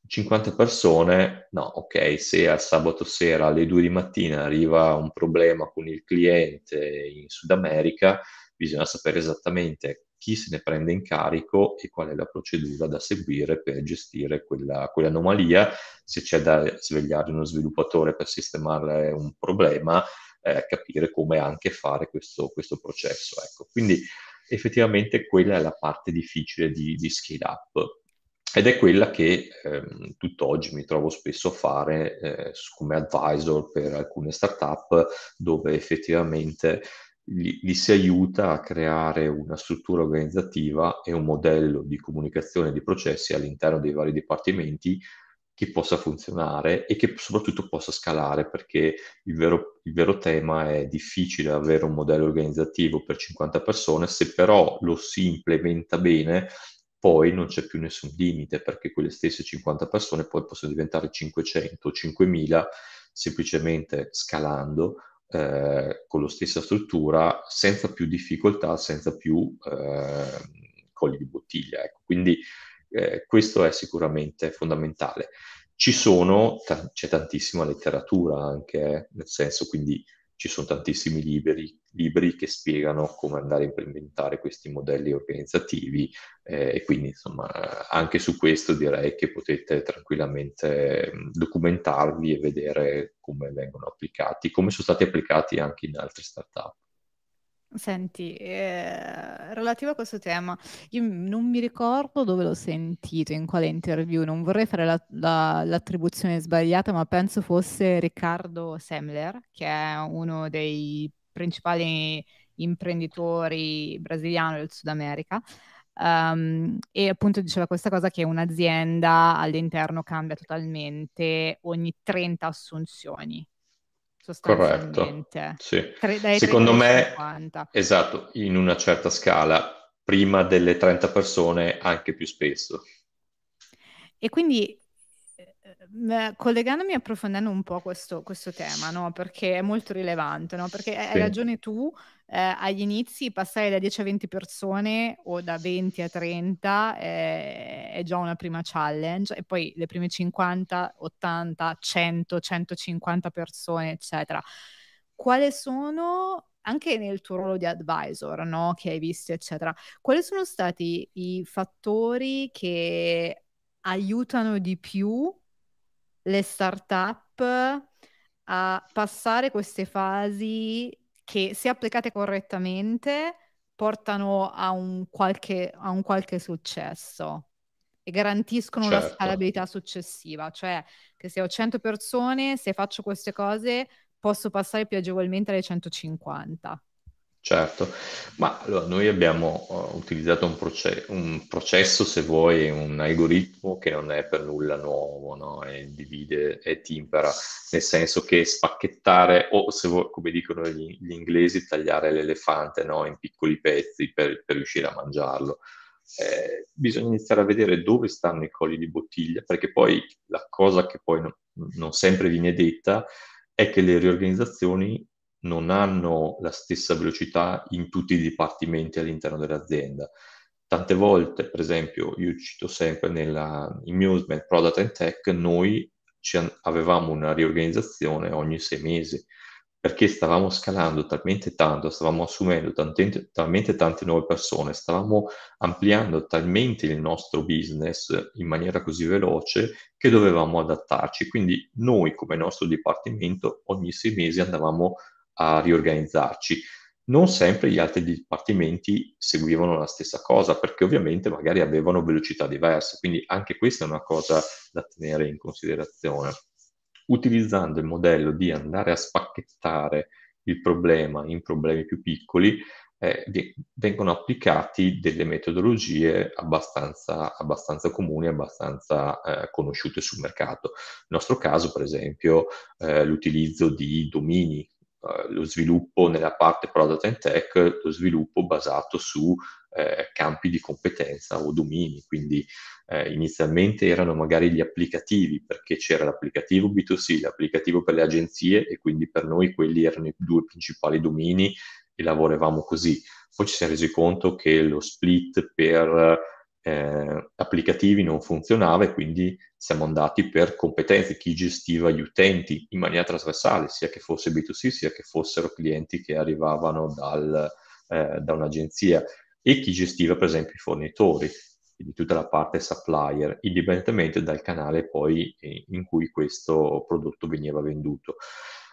50 persone, no, ok, se al sabato sera alle 2 di mattina arriva un problema con il cliente in Sud America, bisogna sapere esattamente chi se ne prende in carico e qual è la procedura da seguire per gestire quella, quell'anomalia, se c'è da svegliare uno sviluppatore per sistemare un problema, eh, capire come anche fare questo, questo processo. Ecco. Quindi effettivamente quella è la parte difficile di, di scale up. Ed è quella che ehm, tutt'oggi mi trovo spesso a fare eh, come advisor per alcune startup dove effettivamente li, li, si aiuta a creare una struttura organizzativa e un modello di comunicazione di processi all'interno dei vari dipartimenti che possa funzionare e che soprattutto possa scalare, perché il vero, il vero tema è difficile avere un modello organizzativo per 50 persone, se però lo si implementa bene, poi non c'è più nessun limite, perché quelle stesse 50 persone poi possono diventare 500 o 5000 semplicemente scalando eh, con la stessa struttura, senza più difficoltà, senza più eh, colli di bottiglia. Ecco. Quindi eh, questo è sicuramente fondamentale. Ci sono, t- c'è tantissima letteratura anche, eh, nel senso, quindi ci sono tantissimi libri, libri, che spiegano come andare a implementare questi modelli organizzativi eh, e quindi insomma anche su questo direi che potete tranquillamente documentarvi e vedere come vengono applicati, come sono stati applicati anche in altre startup. Senti, eh, relativo a questo tema, io non mi ricordo dove l'ho sentito, in quale interview, non vorrei fare la- la- l'attribuzione sbagliata, ma penso fosse Riccardo Semler, che è uno dei principali imprenditori brasiliani del Sud America. Um, e appunto diceva questa cosa che un'azienda all'interno cambia totalmente ogni 30 assunzioni sostanzialmente. Sì. Tre, Secondo me, esatto, in una certa scala, prima delle 30 persone anche più spesso. E quindi collegandomi e approfondendo un po' questo, questo tema, no? Perché è molto rilevante, no? Perché hai sì. ragione tu, eh, agli inizi passare da 10 a 20 persone o da 20 a 30 è, è, già una prima challenge e poi le prime 50, 80, 100, 150 persone, eccetera. Quali sono anche nel tuo ruolo di advisor, no? Che hai visto, eccetera. Quali sono stati i fattori che aiutano di più le startup a passare queste fasi che, se applicate correttamente, portano a un qualche, a un qualche successo e garantiscono certo. la scalabilità successiva, cioè che se ho 100 persone, se faccio queste cose, posso passare più agevolmente alle 150. Certo, ma allora, noi abbiamo uh, utilizzato un, proce- un, processo, se vuoi, un algoritmo che non è per nulla nuovo, no? E divide e timpera, nel senso che spacchettare, o se vuoi, come dicono gli, gli inglesi, tagliare l'elefante no? in piccoli pezzi per, per riuscire a mangiarlo. Eh, bisogna iniziare a vedere dove stanno i colli di bottiglia, perché poi la cosa che poi no, non sempre viene detta è che le riorganizzazioni non hanno la stessa velocità in tutti i dipartimenti all'interno dell'azienda. Tante volte, per esempio, io cito sempre nella Amusement Product and Tech, noi avevamo una riorganizzazione ogni sei mesi perché stavamo scalando talmente tanto, stavamo assumendo tante, talmente tante nuove persone, stavamo ampliando talmente il nostro business in maniera così veloce che dovevamo adattarci. Quindi noi come nostro dipartimento ogni sei mesi andavamo a riorganizzarci. Non sempre gli altri dipartimenti seguivano la stessa cosa, perché ovviamente magari avevano velocità diverse, quindi anche questa è una cosa da tenere in considerazione. Utilizzando il modello di andare a spacchettare il problema in problemi più piccoli, eh, vengono applicati delle metodologie abbastanza, abbastanza comuni, abbastanza eh, conosciute sul mercato. Nel nostro caso, per esempio, eh, l'utilizzo di domini eh, lo sviluppo nella parte product and tech, lo sviluppo basato su eh, campi di competenza o domini, quindi eh, inizialmente erano magari gli applicativi, perché c'era l'applicativo B2C, l'applicativo per le agenzie e quindi per noi quelli erano i due principali domini e lavoravamo così. Poi ci siamo resi conto che lo split per eh, applicativi non funzionava e quindi siamo andati per competenze, chi gestiva gli utenti in maniera trasversale, sia che fosse B2C, sia che fossero clienti che arrivavano dal, eh, da un'agenzia e chi gestiva per esempio i fornitori, quindi tutta la parte supplier, indipendentemente dal canale poi eh, in cui questo prodotto veniva venduto.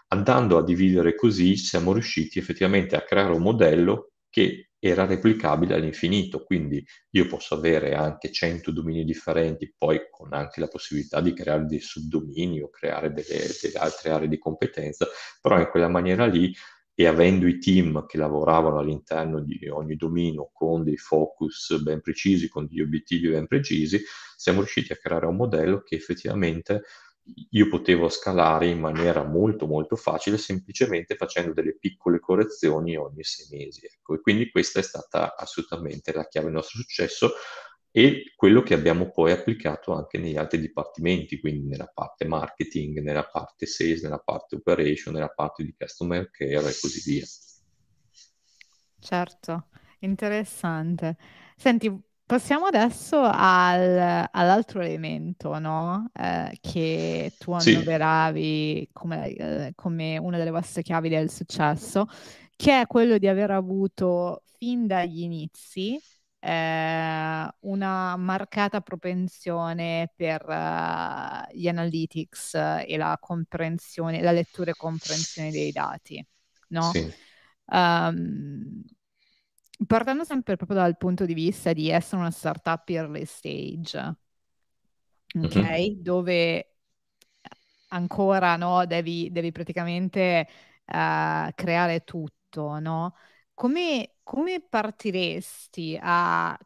Andando a dividere così siamo riusciti effettivamente a creare un modello che era replicabile all'infinito, quindi io posso avere anche 100 domini differenti, poi con anche la possibilità di creare dei subdomini o creare delle, delle altre aree di competenza, però in quella maniera lì e avendo i team che lavoravano all'interno di ogni dominio con dei focus ben precisi, con degli obiettivi ben precisi, siamo riusciti a creare un modello che effettivamente io potevo scalare in maniera molto molto facile semplicemente facendo delle piccole correzioni ogni sei mesi. Ecco. E quindi questa è stata assolutamente la chiave del nostro successo e quello che abbiamo poi applicato anche negli altri dipartimenti, quindi nella parte marketing, nella parte sales, nella parte operation, nella parte di customer care e così via. Certo, interessante. Senti, passiamo adesso al, all'altro elemento, no? Eh, che tu Sì, annoveravi come, eh, come una delle vostre chiavi del successo, che è quello di aver avuto fin dagli inizi eh, una marcata propensione per eh, gli analytics e la comprensione, la lettura e comprensione dei dati, no? sì, Um, partendo sempre proprio dal punto di vista di essere una startup early stage, ok? mhm, Dove ancora no, devi, devi praticamente eh, creare tutto, no? Come, come partiresti a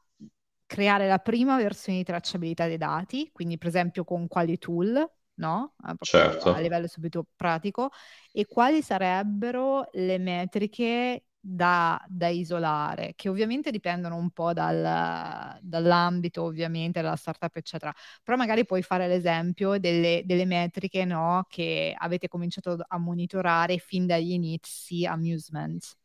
creare la prima versione di tracciabilità dei dati? Quindi, per esempio, con quali tool, no? Eh, proprio a certo. livello subito pratico, e quali sarebbero le metriche da, da isolare, che ovviamente dipendono un po' dal- dall'ambito, ovviamente, della startup, eccetera. Però magari puoi fare l'esempio delle, delle metriche, no, che avete cominciato a monitorare fin dagli inizi Amusement.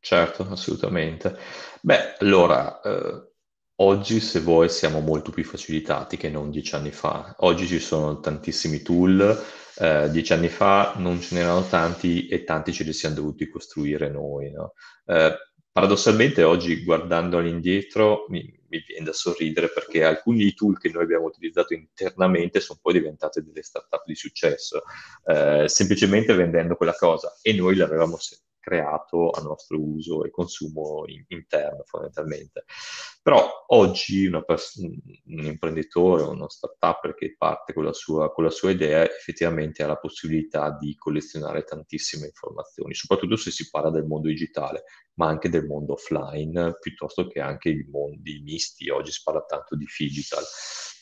Certo, assolutamente. Beh, allora, eh, oggi se vuoi siamo molto più facilitati che non dieci anni fa. Oggi ci sono tantissimi tool, eh, dieci anni fa non ce n'erano tanti e tanti ce li siamo dovuti costruire noi, no? Eh, paradossalmente oggi guardando all'indietro mi, mi viene da sorridere perché alcuni dei tool che noi abbiamo utilizzato internamente sono poi diventate delle startup di successo, eh, semplicemente vendendo quella cosa e noi l'avevamo se- creato a nostro uso e consumo in- interno fondamentalmente. Però oggi pers- un imprenditore, uno startup che parte con la sua, con la sua idea effettivamente ha la possibilità di collezionare tantissime informazioni, soprattutto se si parla del mondo digitale, ma anche del mondo offline, piuttosto che anche i mondi misti. Oggi si parla tanto di digital,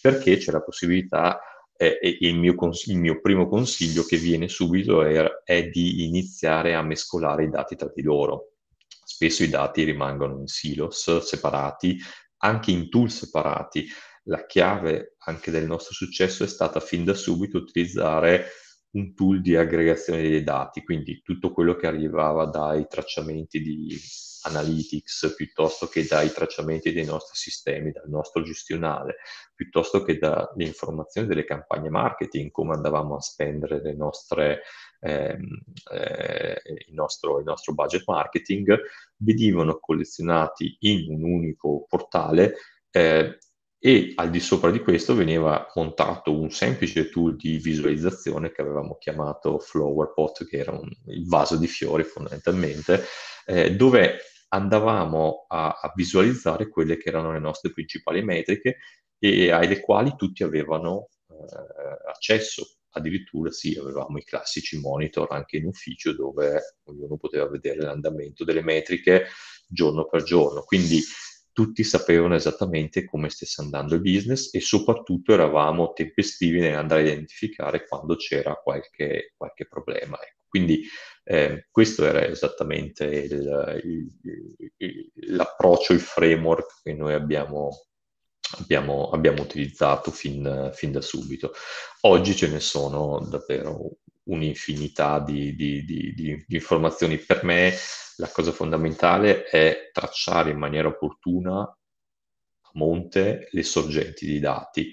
perché c'è la possibilità e, il, mio cons- il mio primo consiglio che viene subito è, è di iniziare a mescolare i dati tra di loro. Spesso i dati rimangono in silos separati, anche in tool separati. La chiave anche del nostro successo è stata fin da subito utilizzare un tool di aggregazione dei dati, quindi tutto quello che arrivava dai tracciamenti di analytics piuttosto che dai tracciamenti dei nostri sistemi, dal nostro gestionale, piuttosto che dalle informazioni delle campagne marketing, come andavamo a spendere le nostre, ehm, eh, il, nostro, il nostro budget marketing, venivano collezionati in un unico portale eh, e al di sopra di questo veniva montato un semplice tool di visualizzazione che avevamo chiamato Flowerpot, che era un, il vaso di fiori fondamentalmente, eh, dove andavamo a, a, visualizzare quelle che erano le nostre principali metriche e alle quali tutti avevano eh, accesso. Addirittura sì, avevamo i classici monitor anche in ufficio dove ognuno poteva vedere l'andamento delle metriche giorno per giorno. Quindi tutti sapevano esattamente come stesse andando il business e soprattutto eravamo tempestivi nell'andare a identificare quando c'era qualche, qualche problema. Ecco. Quindi eh, questo era esattamente il, il, il, l'approccio, il framework che noi abbiamo, abbiamo, abbiamo utilizzato fin, fin, da subito. Oggi ce ne sono davvero un'infinità di, di, di, di informazioni. Per me la cosa fondamentale è tracciare in maniera opportuna a monte le sorgenti di dati.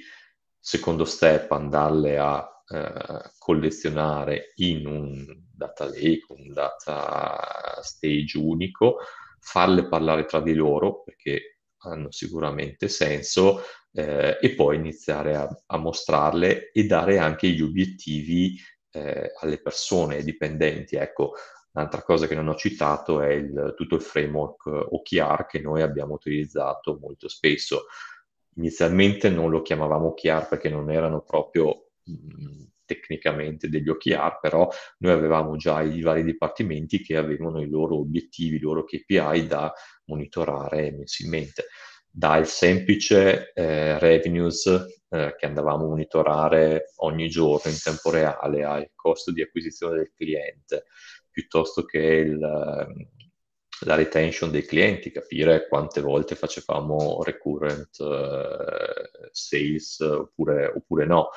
Secondo step, andarle a eh, collezionare in un data lake, un data stage unico, farle parlare tra di loro perché hanno sicuramente senso eh, e poi iniziare a, a, mostrarle e dare anche gli obiettivi eh, alle persone dipendenti. Ecco, Un'altra cosa che non ho citato è il, tutto il framework OKR che noi abbiamo utilizzato molto spesso. Inizialmente non lo chiamavamo OKR perché non erano proprio mh, tecnicamente degli OKR, però noi avevamo già i vari dipartimenti che avevano i loro obiettivi, i loro KPI da monitorare mensilmente. Dal semplice eh, revenues eh, che andavamo a monitorare ogni giorno in tempo reale al costo di acquisizione del cliente, piuttosto che il, la retention dei clienti, capire quante volte facevamo recurrent uh, sales oppure, oppure, no.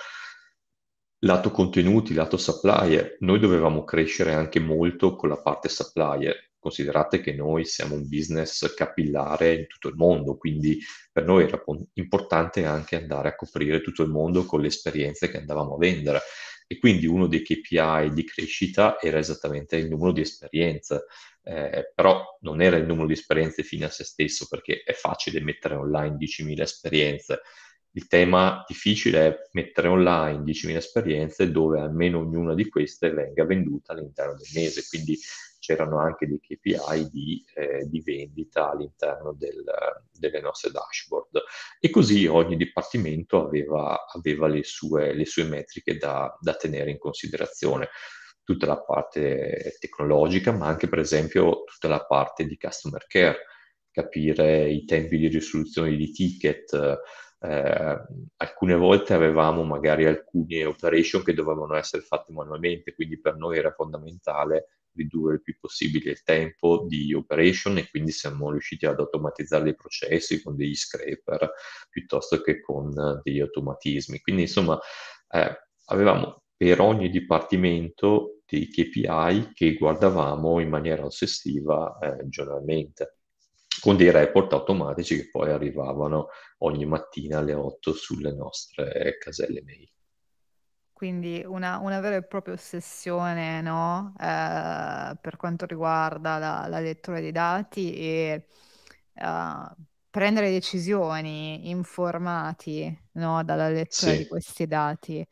Lato contenuti, lato supplier, noi dovevamo crescere anche molto con la parte supplier. Considerate che noi siamo un business capillare in tutto il mondo, quindi per noi era importante anche andare a coprire tutto il mondo con le esperienze che andavamo a vendere. E quindi uno dei KPI di crescita era esattamente il numero di esperienze eh, però non era il numero di esperienze fine a se stesso, perché è facile mettere online 10.000 esperienze. Il tema difficile è mettere online 10.000 esperienze dove almeno ognuna di queste venga venduta all'interno del mese, quindi c'erano anche dei KPI di, eh, di vendita all'interno del, delle nostre dashboard. E così ogni dipartimento aveva, aveva le, sue, le, sue, metriche da, da tenere in considerazione tutta la parte tecnologica, ma anche per esempio tutta la parte di customer care, capire i tempi di risoluzione di ticket. Eh, alcune volte avevamo magari alcune operation che dovevano essere fatte manualmente, quindi per noi era fondamentale ridurre il più possibile il tempo di operation e quindi siamo riusciti ad automatizzare dei processi con degli scraper piuttosto che con degli automatismi. Quindi insomma eh, avevamo per ogni dipartimento dei KPI che guardavamo in maniera ossessiva eh, giornalmente, con dei report automatici che poi arrivavano ogni mattina alle 8 sulle nostre caselle mail. Quindi una, una vera e propria ossessione no? eh, per quanto riguarda la, la, lettura dei dati e uh, prendere decisioni informati no? dalla lettura sì. di questi dati.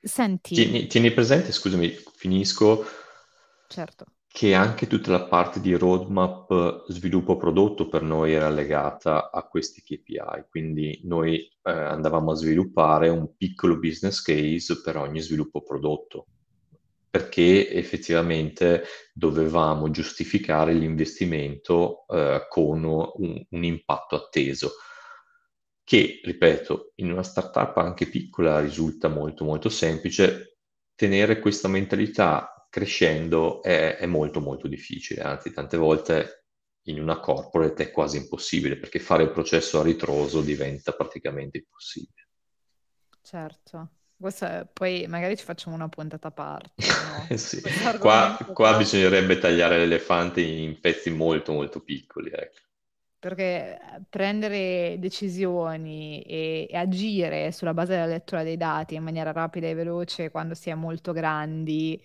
Senti, Tieni, tieni presente, scusami, finisco, certo. Che anche tutta la parte di roadmap sviluppo prodotto per noi era legata a questi KPI, quindi noi eh, andavamo a sviluppare un piccolo business case per ogni sviluppo prodotto, perché effettivamente dovevamo giustificare l'investimento eh, con un, un impatto atteso che, ripeto, in una startup anche piccola risulta molto molto semplice, tenere questa mentalità crescendo è, è molto molto difficile, anzi tante volte in una corporate è quasi impossibile perché fare il processo a ritroso diventa praticamente impossibile. Certo. È, poi magari ci facciamo una puntata a parte. No? sì. qua, qua bisognerebbe tagliare l'elefante in pezzi molto molto piccoli. Ecco perché eh, prendere decisioni e, e, agire sulla base della lettura dei dati in maniera rapida e veloce quando si è molto grandi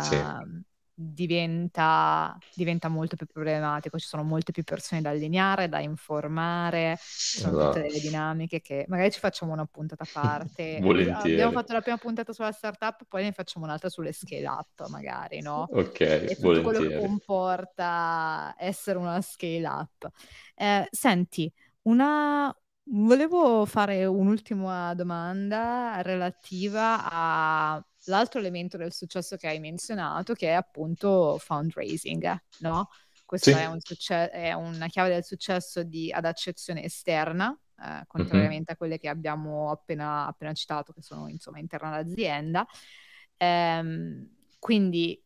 sì. uh, diventa, diventa, molto più problematico. Ci sono molte più persone da allineare, da informare, ci sono esatto. tutte delle dinamiche che magari ci facciamo una puntata a parte. Volentieri. Abbiamo fatto la prima puntata sulla startup, poi ne facciamo un'altra sulle scale up, magari, no? Ok, e tutto quello che comporta essere una scale up. Eh, senti, una... volevo fare un'ultima domanda relativa all'altro elemento del successo che hai menzionato, che è appunto fundraising, no? Questo sì. è, un succe- è, una chiave del successo di, ad accezione esterna, eh, contrariamente mm-hmm. a quelle che abbiamo appena, appena, citato, che sono insomma interne all'azienda. Ehm, quindi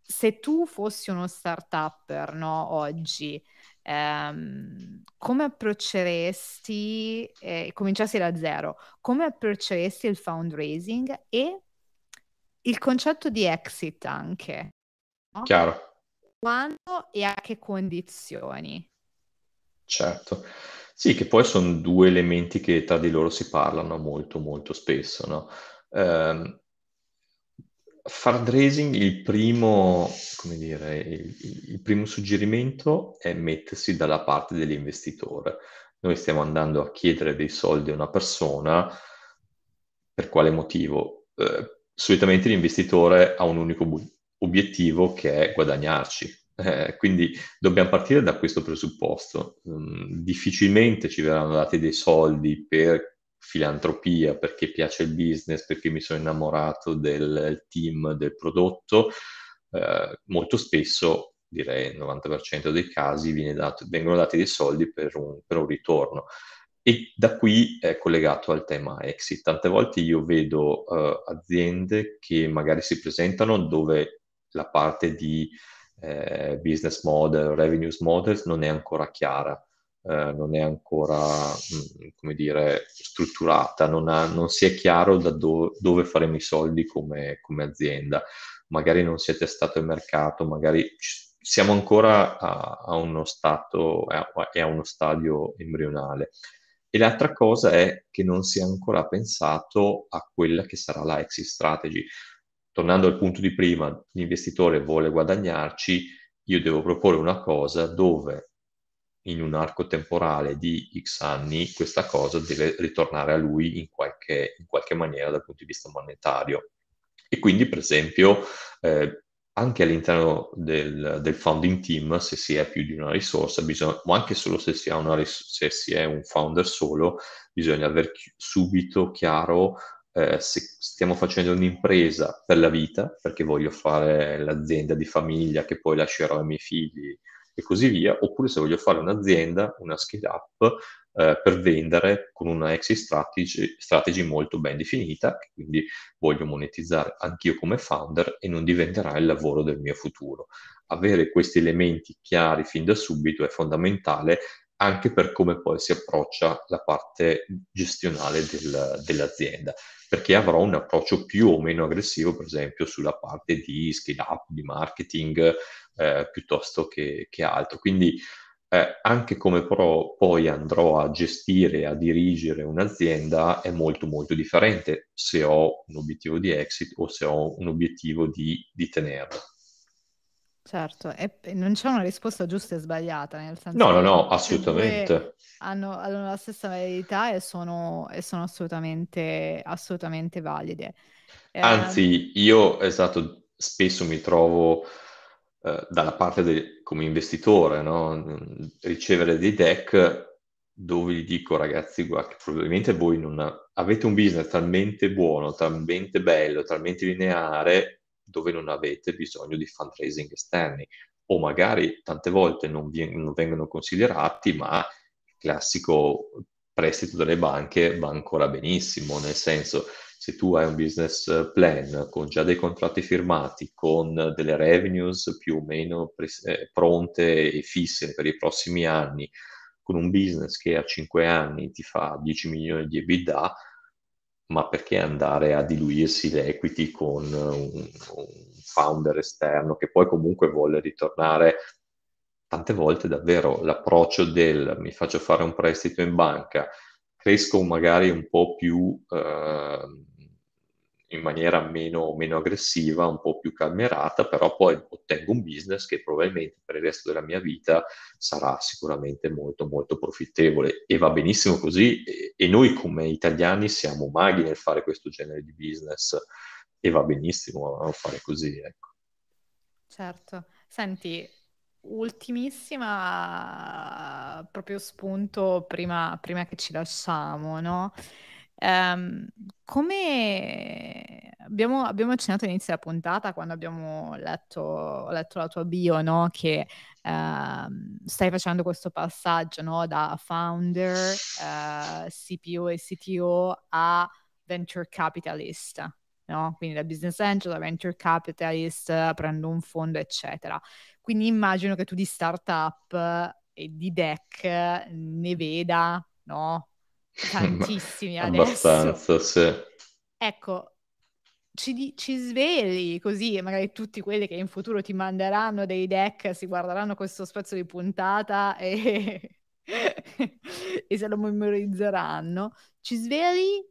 se tu fossi uno start-upper no, oggi, ehm, come approcceresti, eh, cominciassi da zero, come approcceresti il fundraising e il concetto di exit anche? No? Chiaro. Quando e a che condizioni? Certo. Sì, che poi sono due elementi che tra di loro si parlano molto molto spesso, no? Um, fundraising, il primo, come dire, il, il, primo suggerimento è mettersi dalla parte dell'investitore. Noi stiamo andando a chiedere dei soldi a una persona, per quale motivo? Eh, solitamente l'investitore ha un unico bu- obiettivo che è guadagnarci. Eh, quindi dobbiamo partire da questo presupposto. Mm, difficilmente ci verranno dati dei soldi per filantropia, perché piace il business, perché mi sono innamorato del team, del prodotto, eh, molto spesso, direi il 90% dei casi, dato, vengono dati dei soldi per un, per un ritorno. E da qui è collegato al tema exit. Tante volte io vedo uh, aziende che magari si presentano dove la parte di eh, business model, revenues model non è ancora chiara, eh, non è ancora, mh, mm, come dire, strutturata, non, ha, non, si è chiaro da do, dove faremo i soldi come, come, azienda. Magari non si è testato il mercato, magari siamo ancora a, a uno stato e a, a uno stadio embrionale. E l'altra cosa è che non si è ancora pensato a quella che sarà la exit strategy. Tornando al punto di prima, l'investitore vuole guadagnarci, io devo proporre una cosa dove in un arco temporale di X anni questa cosa deve ritornare a lui in qualche, in qualche maniera dal punto di vista monetario. E quindi, per esempio, eh, anche all'interno del, del, founding team, se si è più di una risorsa, bisogna, o anche solo se si, una, se si è un founder solo, bisogna avere subito chiaro eh, se stiamo facendo un'impresa per la vita, perché voglio fare l'azienda di famiglia che poi lascerò ai miei figli e così via, oppure se voglio fare un'azienda, una scale up eh, per vendere con una exit strategy, strategy, molto ben definita, quindi voglio monetizzare anch'io come founder e non diventerà il lavoro del mio futuro. Avere questi elementi chiari fin da subito è fondamentale anche per come poi si approccia la parte gestionale del, dell'azienda, perché avrò un approccio più o meno aggressivo, per esempio, sulla parte di scale up, di marketing, eh, piuttosto che, che, altro. Quindi eh, anche come però poi andrò a gestire, a dirigere un'azienda è molto molto differente se ho un obiettivo di exit o se ho un obiettivo di, di tenerla. Certo, e non c'è una risposta giusta e sbagliata, nel senso No, no, no, assolutamente. hanno, hanno la stessa validità e sono, e sono assolutamente, assolutamente valide. Eh, Anzi, io, esatto, spesso mi trovo eh, dalla parte del, come investitore, no? ricevere dei deck dove gli dico ragazzi, guarda, probabilmente voi non avete un business talmente buono, talmente bello, talmente lineare, dove non avete bisogno di fundraising esterni. O magari tante volte non, vi- non vengono considerati, ma il classico prestito delle banche va ancora benissimo, nel senso se tu hai un business plan con già dei contratti firmati, con delle revenues più o meno pres- eh, pronte e fisse per i prossimi anni, con un business che a 5 anni ti fa 10 milioni di EBITDA, ma perché andare a diluirsi l'equity con un, un founder esterno che poi comunque vuole ritornare tante volte davvero l'approccio del mi faccio fare un prestito in banca, cresco magari un po' più eh, in maniera meno, meno, aggressiva, un po' più calmerata, però poi ottengo un business che probabilmente per il resto della mia vita sarà sicuramente molto molto profittevole e va benissimo così e, e noi come italiani siamo maghi nel fare questo genere di business e va benissimo no? fare così, ecco. Certo. Senti, ultimissima proprio spunto prima, prima che ci lasciamo, no? Um, come abbiamo, abbiamo, accennato all'inizio della puntata quando abbiamo letto, letto la tua bio, no? che uh, stai facendo questo passaggio no? da founder, uh, eh, CPO e CTO a venture capitalist. No? Quindi da business angel a venture capitalist, prendo un fondo, eccetera. Quindi immagino che tu di startup e di deck ne veda, no? Tantissimi adesso. Abbastanza, sì. Ecco, ci, ci, sveli così, magari tutti quelli che in futuro ti manderanno dei deck si guarderanno questo spezzo di puntata e, e se lo memorizzeranno. Ci sveli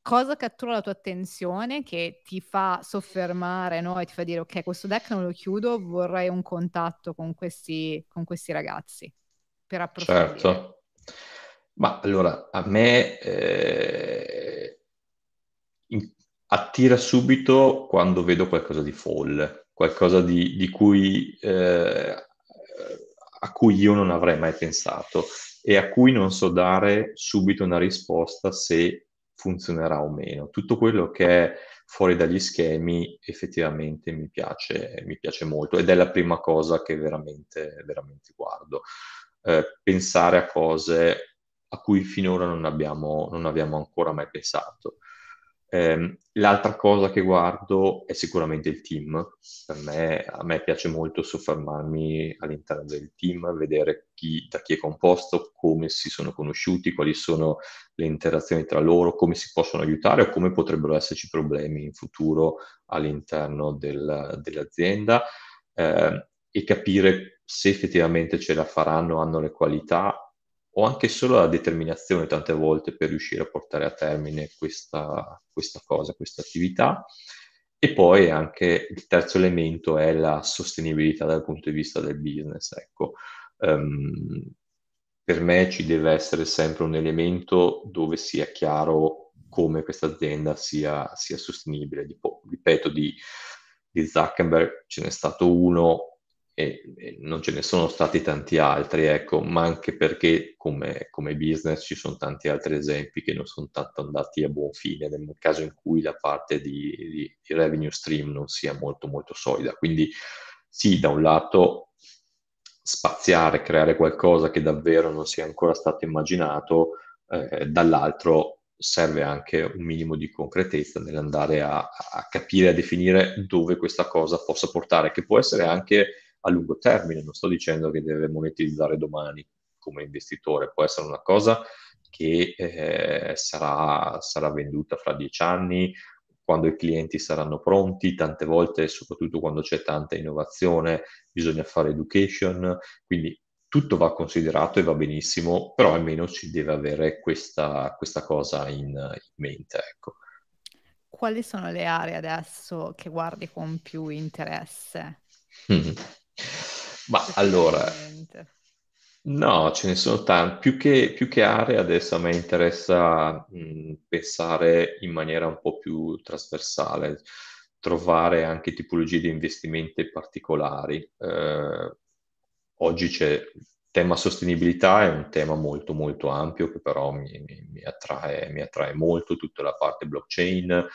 cosa cattura la tua attenzione che ti fa soffermare no? e ti fa dire ok, questo deck non lo chiudo, vorrei un contatto con questi, con questi ragazzi per approfondire. Certo. Ma allora, a me eh, attira subito quando vedo qualcosa di folle, qualcosa di, di cui, eh, a cui io non avrei mai pensato e a cui non so dare subito una risposta se funzionerà o meno. Tutto quello che è fuori dagli schemi effettivamente mi piace, mi piace molto ed è la prima cosa che veramente, veramente guardo. Eh, pensare a cose a cui finora non abbiamo, non abbiamo ancora mai pensato. Eh, l'altra cosa che guardo è sicuramente il team. Per me, a me piace molto soffermarmi all'interno del team, vedere chi, da chi è composto, come si sono conosciuti, quali sono le interazioni tra loro, come si possono aiutare o come potrebbero esserci problemi in futuro all'interno del, dell'azienda eh, e capire se effettivamente ce la faranno, hanno le qualità o anche solo la determinazione tante volte per riuscire a portare a termine questa, questa cosa, questa attività. E poi anche il terzo elemento è la sostenibilità dal punto di vista del business. Ecco, um, per me ci deve essere sempre un elemento dove sia chiaro come questa azienda sia, sia sostenibile. Ripeto, di, di Zuckerberg ce n'è stato uno e, e, non ce ne sono stati tanti altri, ecco, ma anche perché come, come, business ci sono tanti altri esempi che non sono tanto andati a buon fine nel caso in cui la parte di, di, di revenue stream non sia molto molto solida. Quindi sì, da un lato spaziare, creare qualcosa che davvero non sia ancora stato immaginato, eh, dall'altro serve anche un minimo di concretezza nell'andare a, a capire, a definire dove questa cosa possa portare, che può essere anche a lungo termine, non sto dicendo che deve monetizzare domani come investitore, può essere una cosa che eh, sarà, sarà venduta fra dieci anni, quando i clienti saranno pronti, tante volte, soprattutto quando c'è tanta innovazione, bisogna fare education, quindi tutto va considerato e va benissimo, però almeno ci deve avere questa, questa cosa in, in mente. Ecco. Quali sono le aree adesso che guardi con più interesse? Mm. Ma allora, no, ce ne sono tanti. Più che, più che aree, adesso a me interessa mh, pensare in maniera un po' più trasversale, trovare anche tipologie di investimenti particolari. Eh, oggi c'è il tema sostenibilità, è un tema molto molto ampio che però mi, mi, mi attrae, mi attrae molto, tutta la parte blockchain,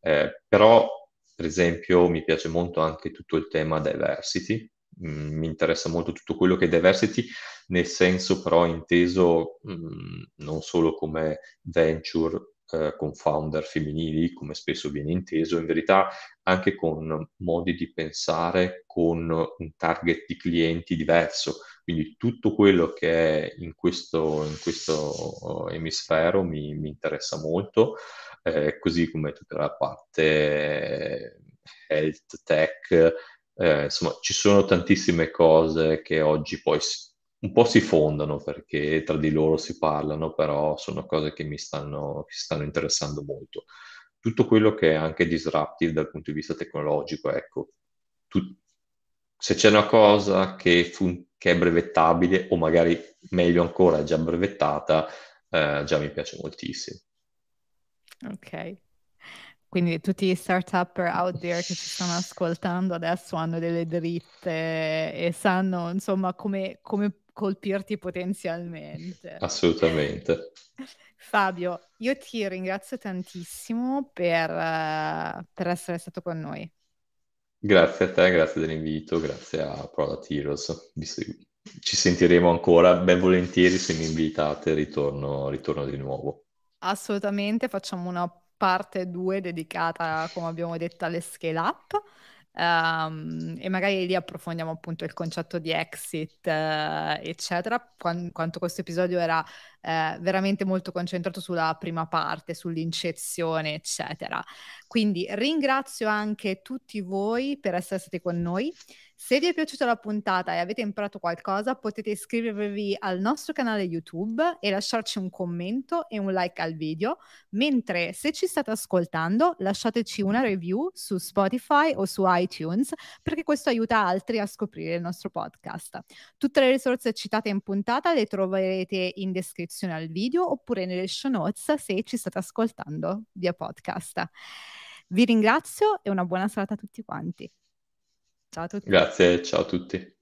eh, però per esempio mi piace molto anche tutto il tema diversity, Mm, mi interessa molto tutto quello che è diversity, nel senso però inteso mh, mm, non solo come venture eh, con founder femminili, come spesso viene inteso, in verità anche con modi di pensare, con un target di clienti diverso. Quindi tutto quello che è in questo, in questo emisfero mi, mi interessa molto, eh, così come tutta la parte health tech, eh, insomma, ci sono tantissime cose che oggi poi un po' si fondono perché tra di loro si parlano, però sono cose che mi stanno, che stanno interessando molto. Tutto quello che è anche disruptive dal punto di vista tecnologico, ecco, tu, se c'è una cosa che, fun- che, è brevettabile o magari meglio ancora è già brevettata, eh, già mi piace moltissimo. Ok. Quindi tutti gli start-up out there che ci stanno ascoltando adesso hanno delle dritte e sanno insomma come, come colpirti potenzialmente. Assolutamente. Fabio, io ti ringrazio tantissimo per, per, essere stato con noi. Grazie a te, grazie dell'invito, grazie a Product Heroes. Ci sentiremo ancora ben volentieri se mi invitate, ritorno, ritorno di nuovo. Assolutamente, facciamo una parte 2 dedicata, come abbiamo detto, alle scale up. Um, e magari lì approfondiamo appunto il concetto di exit, uh, eccetera. Quando, quanto questo episodio era uh, veramente molto concentrato sulla prima parte, sull'incezione, eccetera. Quindi ringrazio anche tutti voi per essere stati con noi. Se vi è piaciuta la puntata e avete imparato qualcosa, potete iscrivervi al nostro canale YouTube e lasciarci un commento e un like al video, mentre se ci state ascoltando, lasciateci una review su Spotify o su iTunes, perché questo aiuta altri a scoprire il nostro podcast. Tutte le risorse citate in puntata le troverete in descrizione al video oppure nelle show notes se ci state ascoltando via podcast. Vi ringrazio e una buona serata a tutti quanti. Ciao a tutti. Grazie, ciao a tutti.